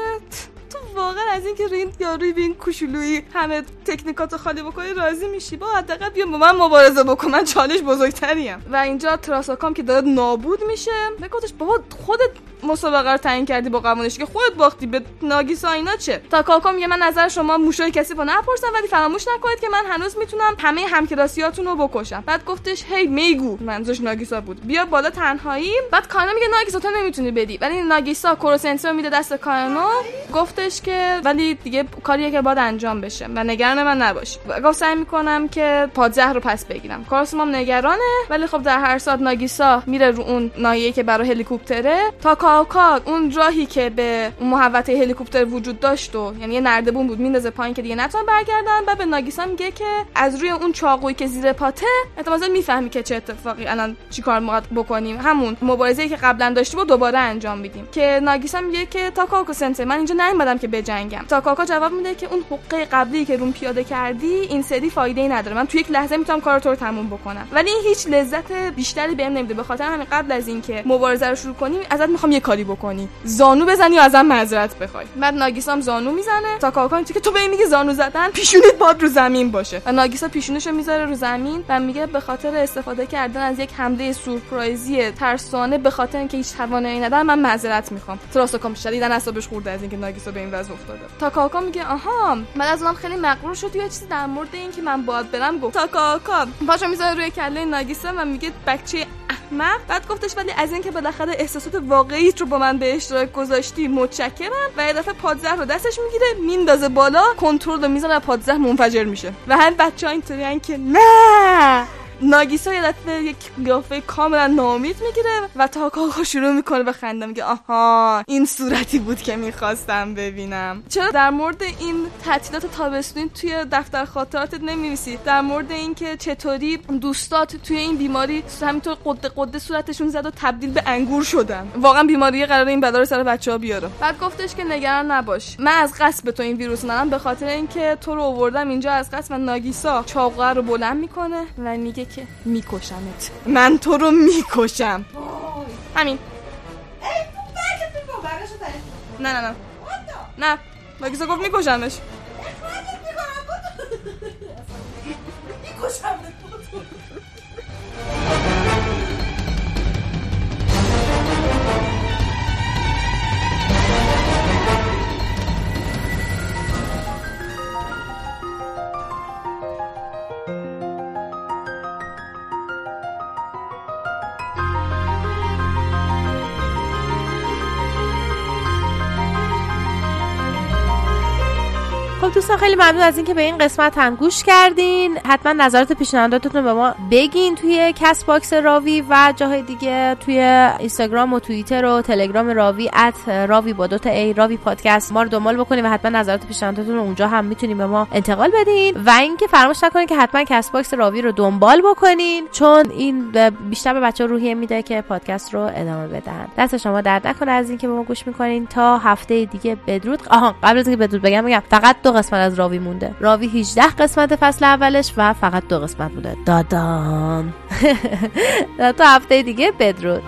تو واقعا از اینکه رین یا روی این کوچولویی همه تکنیکاتو خالی بکنی راضی میشی؟ با حداقل بیا با من مبارزه بکن من چالش بزرگتریم. و اینجا تراساکام که داره نابود میشه گفتش بابا خودت مسابقه رو تعیین کردی با قوانش که خودت باختی. به ناگیسا اینا چه؟ تا کاکا میگه من نظر شما موشای کسی رو نپرسم ولی فراموش نکنید که من هنوز می‌تونم همه همکلاسیاتون رو بکشم. بعد گفتش هی میگو. منظورش ناگیسا بود. بیا بالا تنهایی. بعد کانو میگه ناگیسا تو نمی‌تونی بدی. ولی ناگیسا کوروسنسو میده دست کانو گفتش که ولی دیگه کاریه که باید انجام بشه و نگران من نباش. گفت سعی می‌کنم که پادزهر رو پس بگیرم. کارسمام نگرانه ولی خب در هر ساعت ناگیسا میره رو اون ناحیه که برای هلیکوپتره. تا کاکا اون راهی که به محوطه هلیکوپتر وجود داشت و یعنی یه نردبون بود میندازه پایین که دیگه نتونن برگردن. بعد به ناگیسا میگه که از روی اون چاقویی که زیر پاته احتمالاً می‌فهمی که چه اتفاقی الان چیکار ما بکنیم. همون مبارزه‌ای که قبلا داشتیم و دوباره انجام میدیم. که ناگیسا میگه که تاکاکو سنسه من اینجا نیومدم که بجنگم. تاکاکا جواب میده که اون حقوق قبلی که روم پیاده کردی این سری فایده ای نداره. من تو یک لحظه می‌تونم کار رو تموم بکنم. ولی هیچ لذت بیشتری بهم نمیده. به خاطر همین قبل از اینکه مبارزه رو شروع کنیم ازت می‌خوام یه کاری بکنی. زانو بزنی و ازم معذرت بخوای. بعد ناگیسا هم زانو می‌زنه. تا کاکا که تو به میگی زانو زدن پیشونیت باد رو زمین باشه. و ناگیسا پیشونیشو می‌ذاره رو زمین و میگه به خاطر استفاده کردن از یک حمله سورپرایزی ترسانه به خاطر اینکه هیچ توانایی ندارم من معذرت می‌خوام. تراسوکام شدیدن اعصابش خورده از اینکه ناگیسا به این وضع افتاده. تا کاکا میگه آها من از اونم خیلی مغرور شد یه چیزی در مورد اینکه من باید برم؟ گفت تا کاکا پاشو می‌ذاره روی کله ناگیسا و میگه بچه احمق بعد گفتش ولی از اینکه بالاخره احساسات واقعی رو با من به اشتراک گذاشتی متشکرم. و یه دفعه پادزهر رو دستش می‌گیره میندازه بالا کنترل رو می‌زنه و پادزهر منفجر میشه. و هم بچه ها اینطوری که نه! ناگیسا یه دفعه یک قیافه کاملا ناامید می‌گیره و تاکاکا شروع می‌کنه به خنده میگه آها این صورتی بود که می‌خواستم ببینم. چرا در مورد این تعطیلات تابستونی توی دفتر خاطراتت نمیویسی در مورد اینکه چطوری دوستات توی این بیماری همینطور قده قده صورتشون زد و تبدیل به انگور شدن. واقعا بیماری قرار این بلا رو سر بچه ها بیاره. بعد گفتش که نگران نباش. من از قصد تو این ویروس ندم به خاطر اینکه تو رو آوردم اینجا از قصد و ناگیسا چاقو رو بلند می‌کنه و میگه که میکشمت. من تو رو می‌کشم. همین. نه نه نه. نه. ناگیسا گفت میکشمش؟ خب دوستان خیلی ممنون از اینکه به این قسمت هم گوش کردین. حتما نظرات پیشنهاداتتون رو به ما بگین توی Castbox راوی و جاهای دیگه توی اینستاگرام و توییتر و تلگرام راوی at راوی با دوتا A راوی پادکست ما رو دنبال بکنین و حتما نظرات پیشنهاداتتون رو اونجا هم می‌تونین به ما انتقال بدین. و اینکه فراموش نکنین که حتما Castbox راوی رو دنبال بکنین چون این بیشتر به بچه روحیه میده که پادکست رو ادامه بدن. دست شما درد نکنه از اینکه به ما گوش می‌کنین. تا هفته دیگه بدرود. آها قبل از اینکه بدرود بگم بگم فقط دو قسمت از راوی مونده. راوی 18 قسمت فصل اولش و فقط دو قسمت بوده دادان تا هفته دیگه بدرود.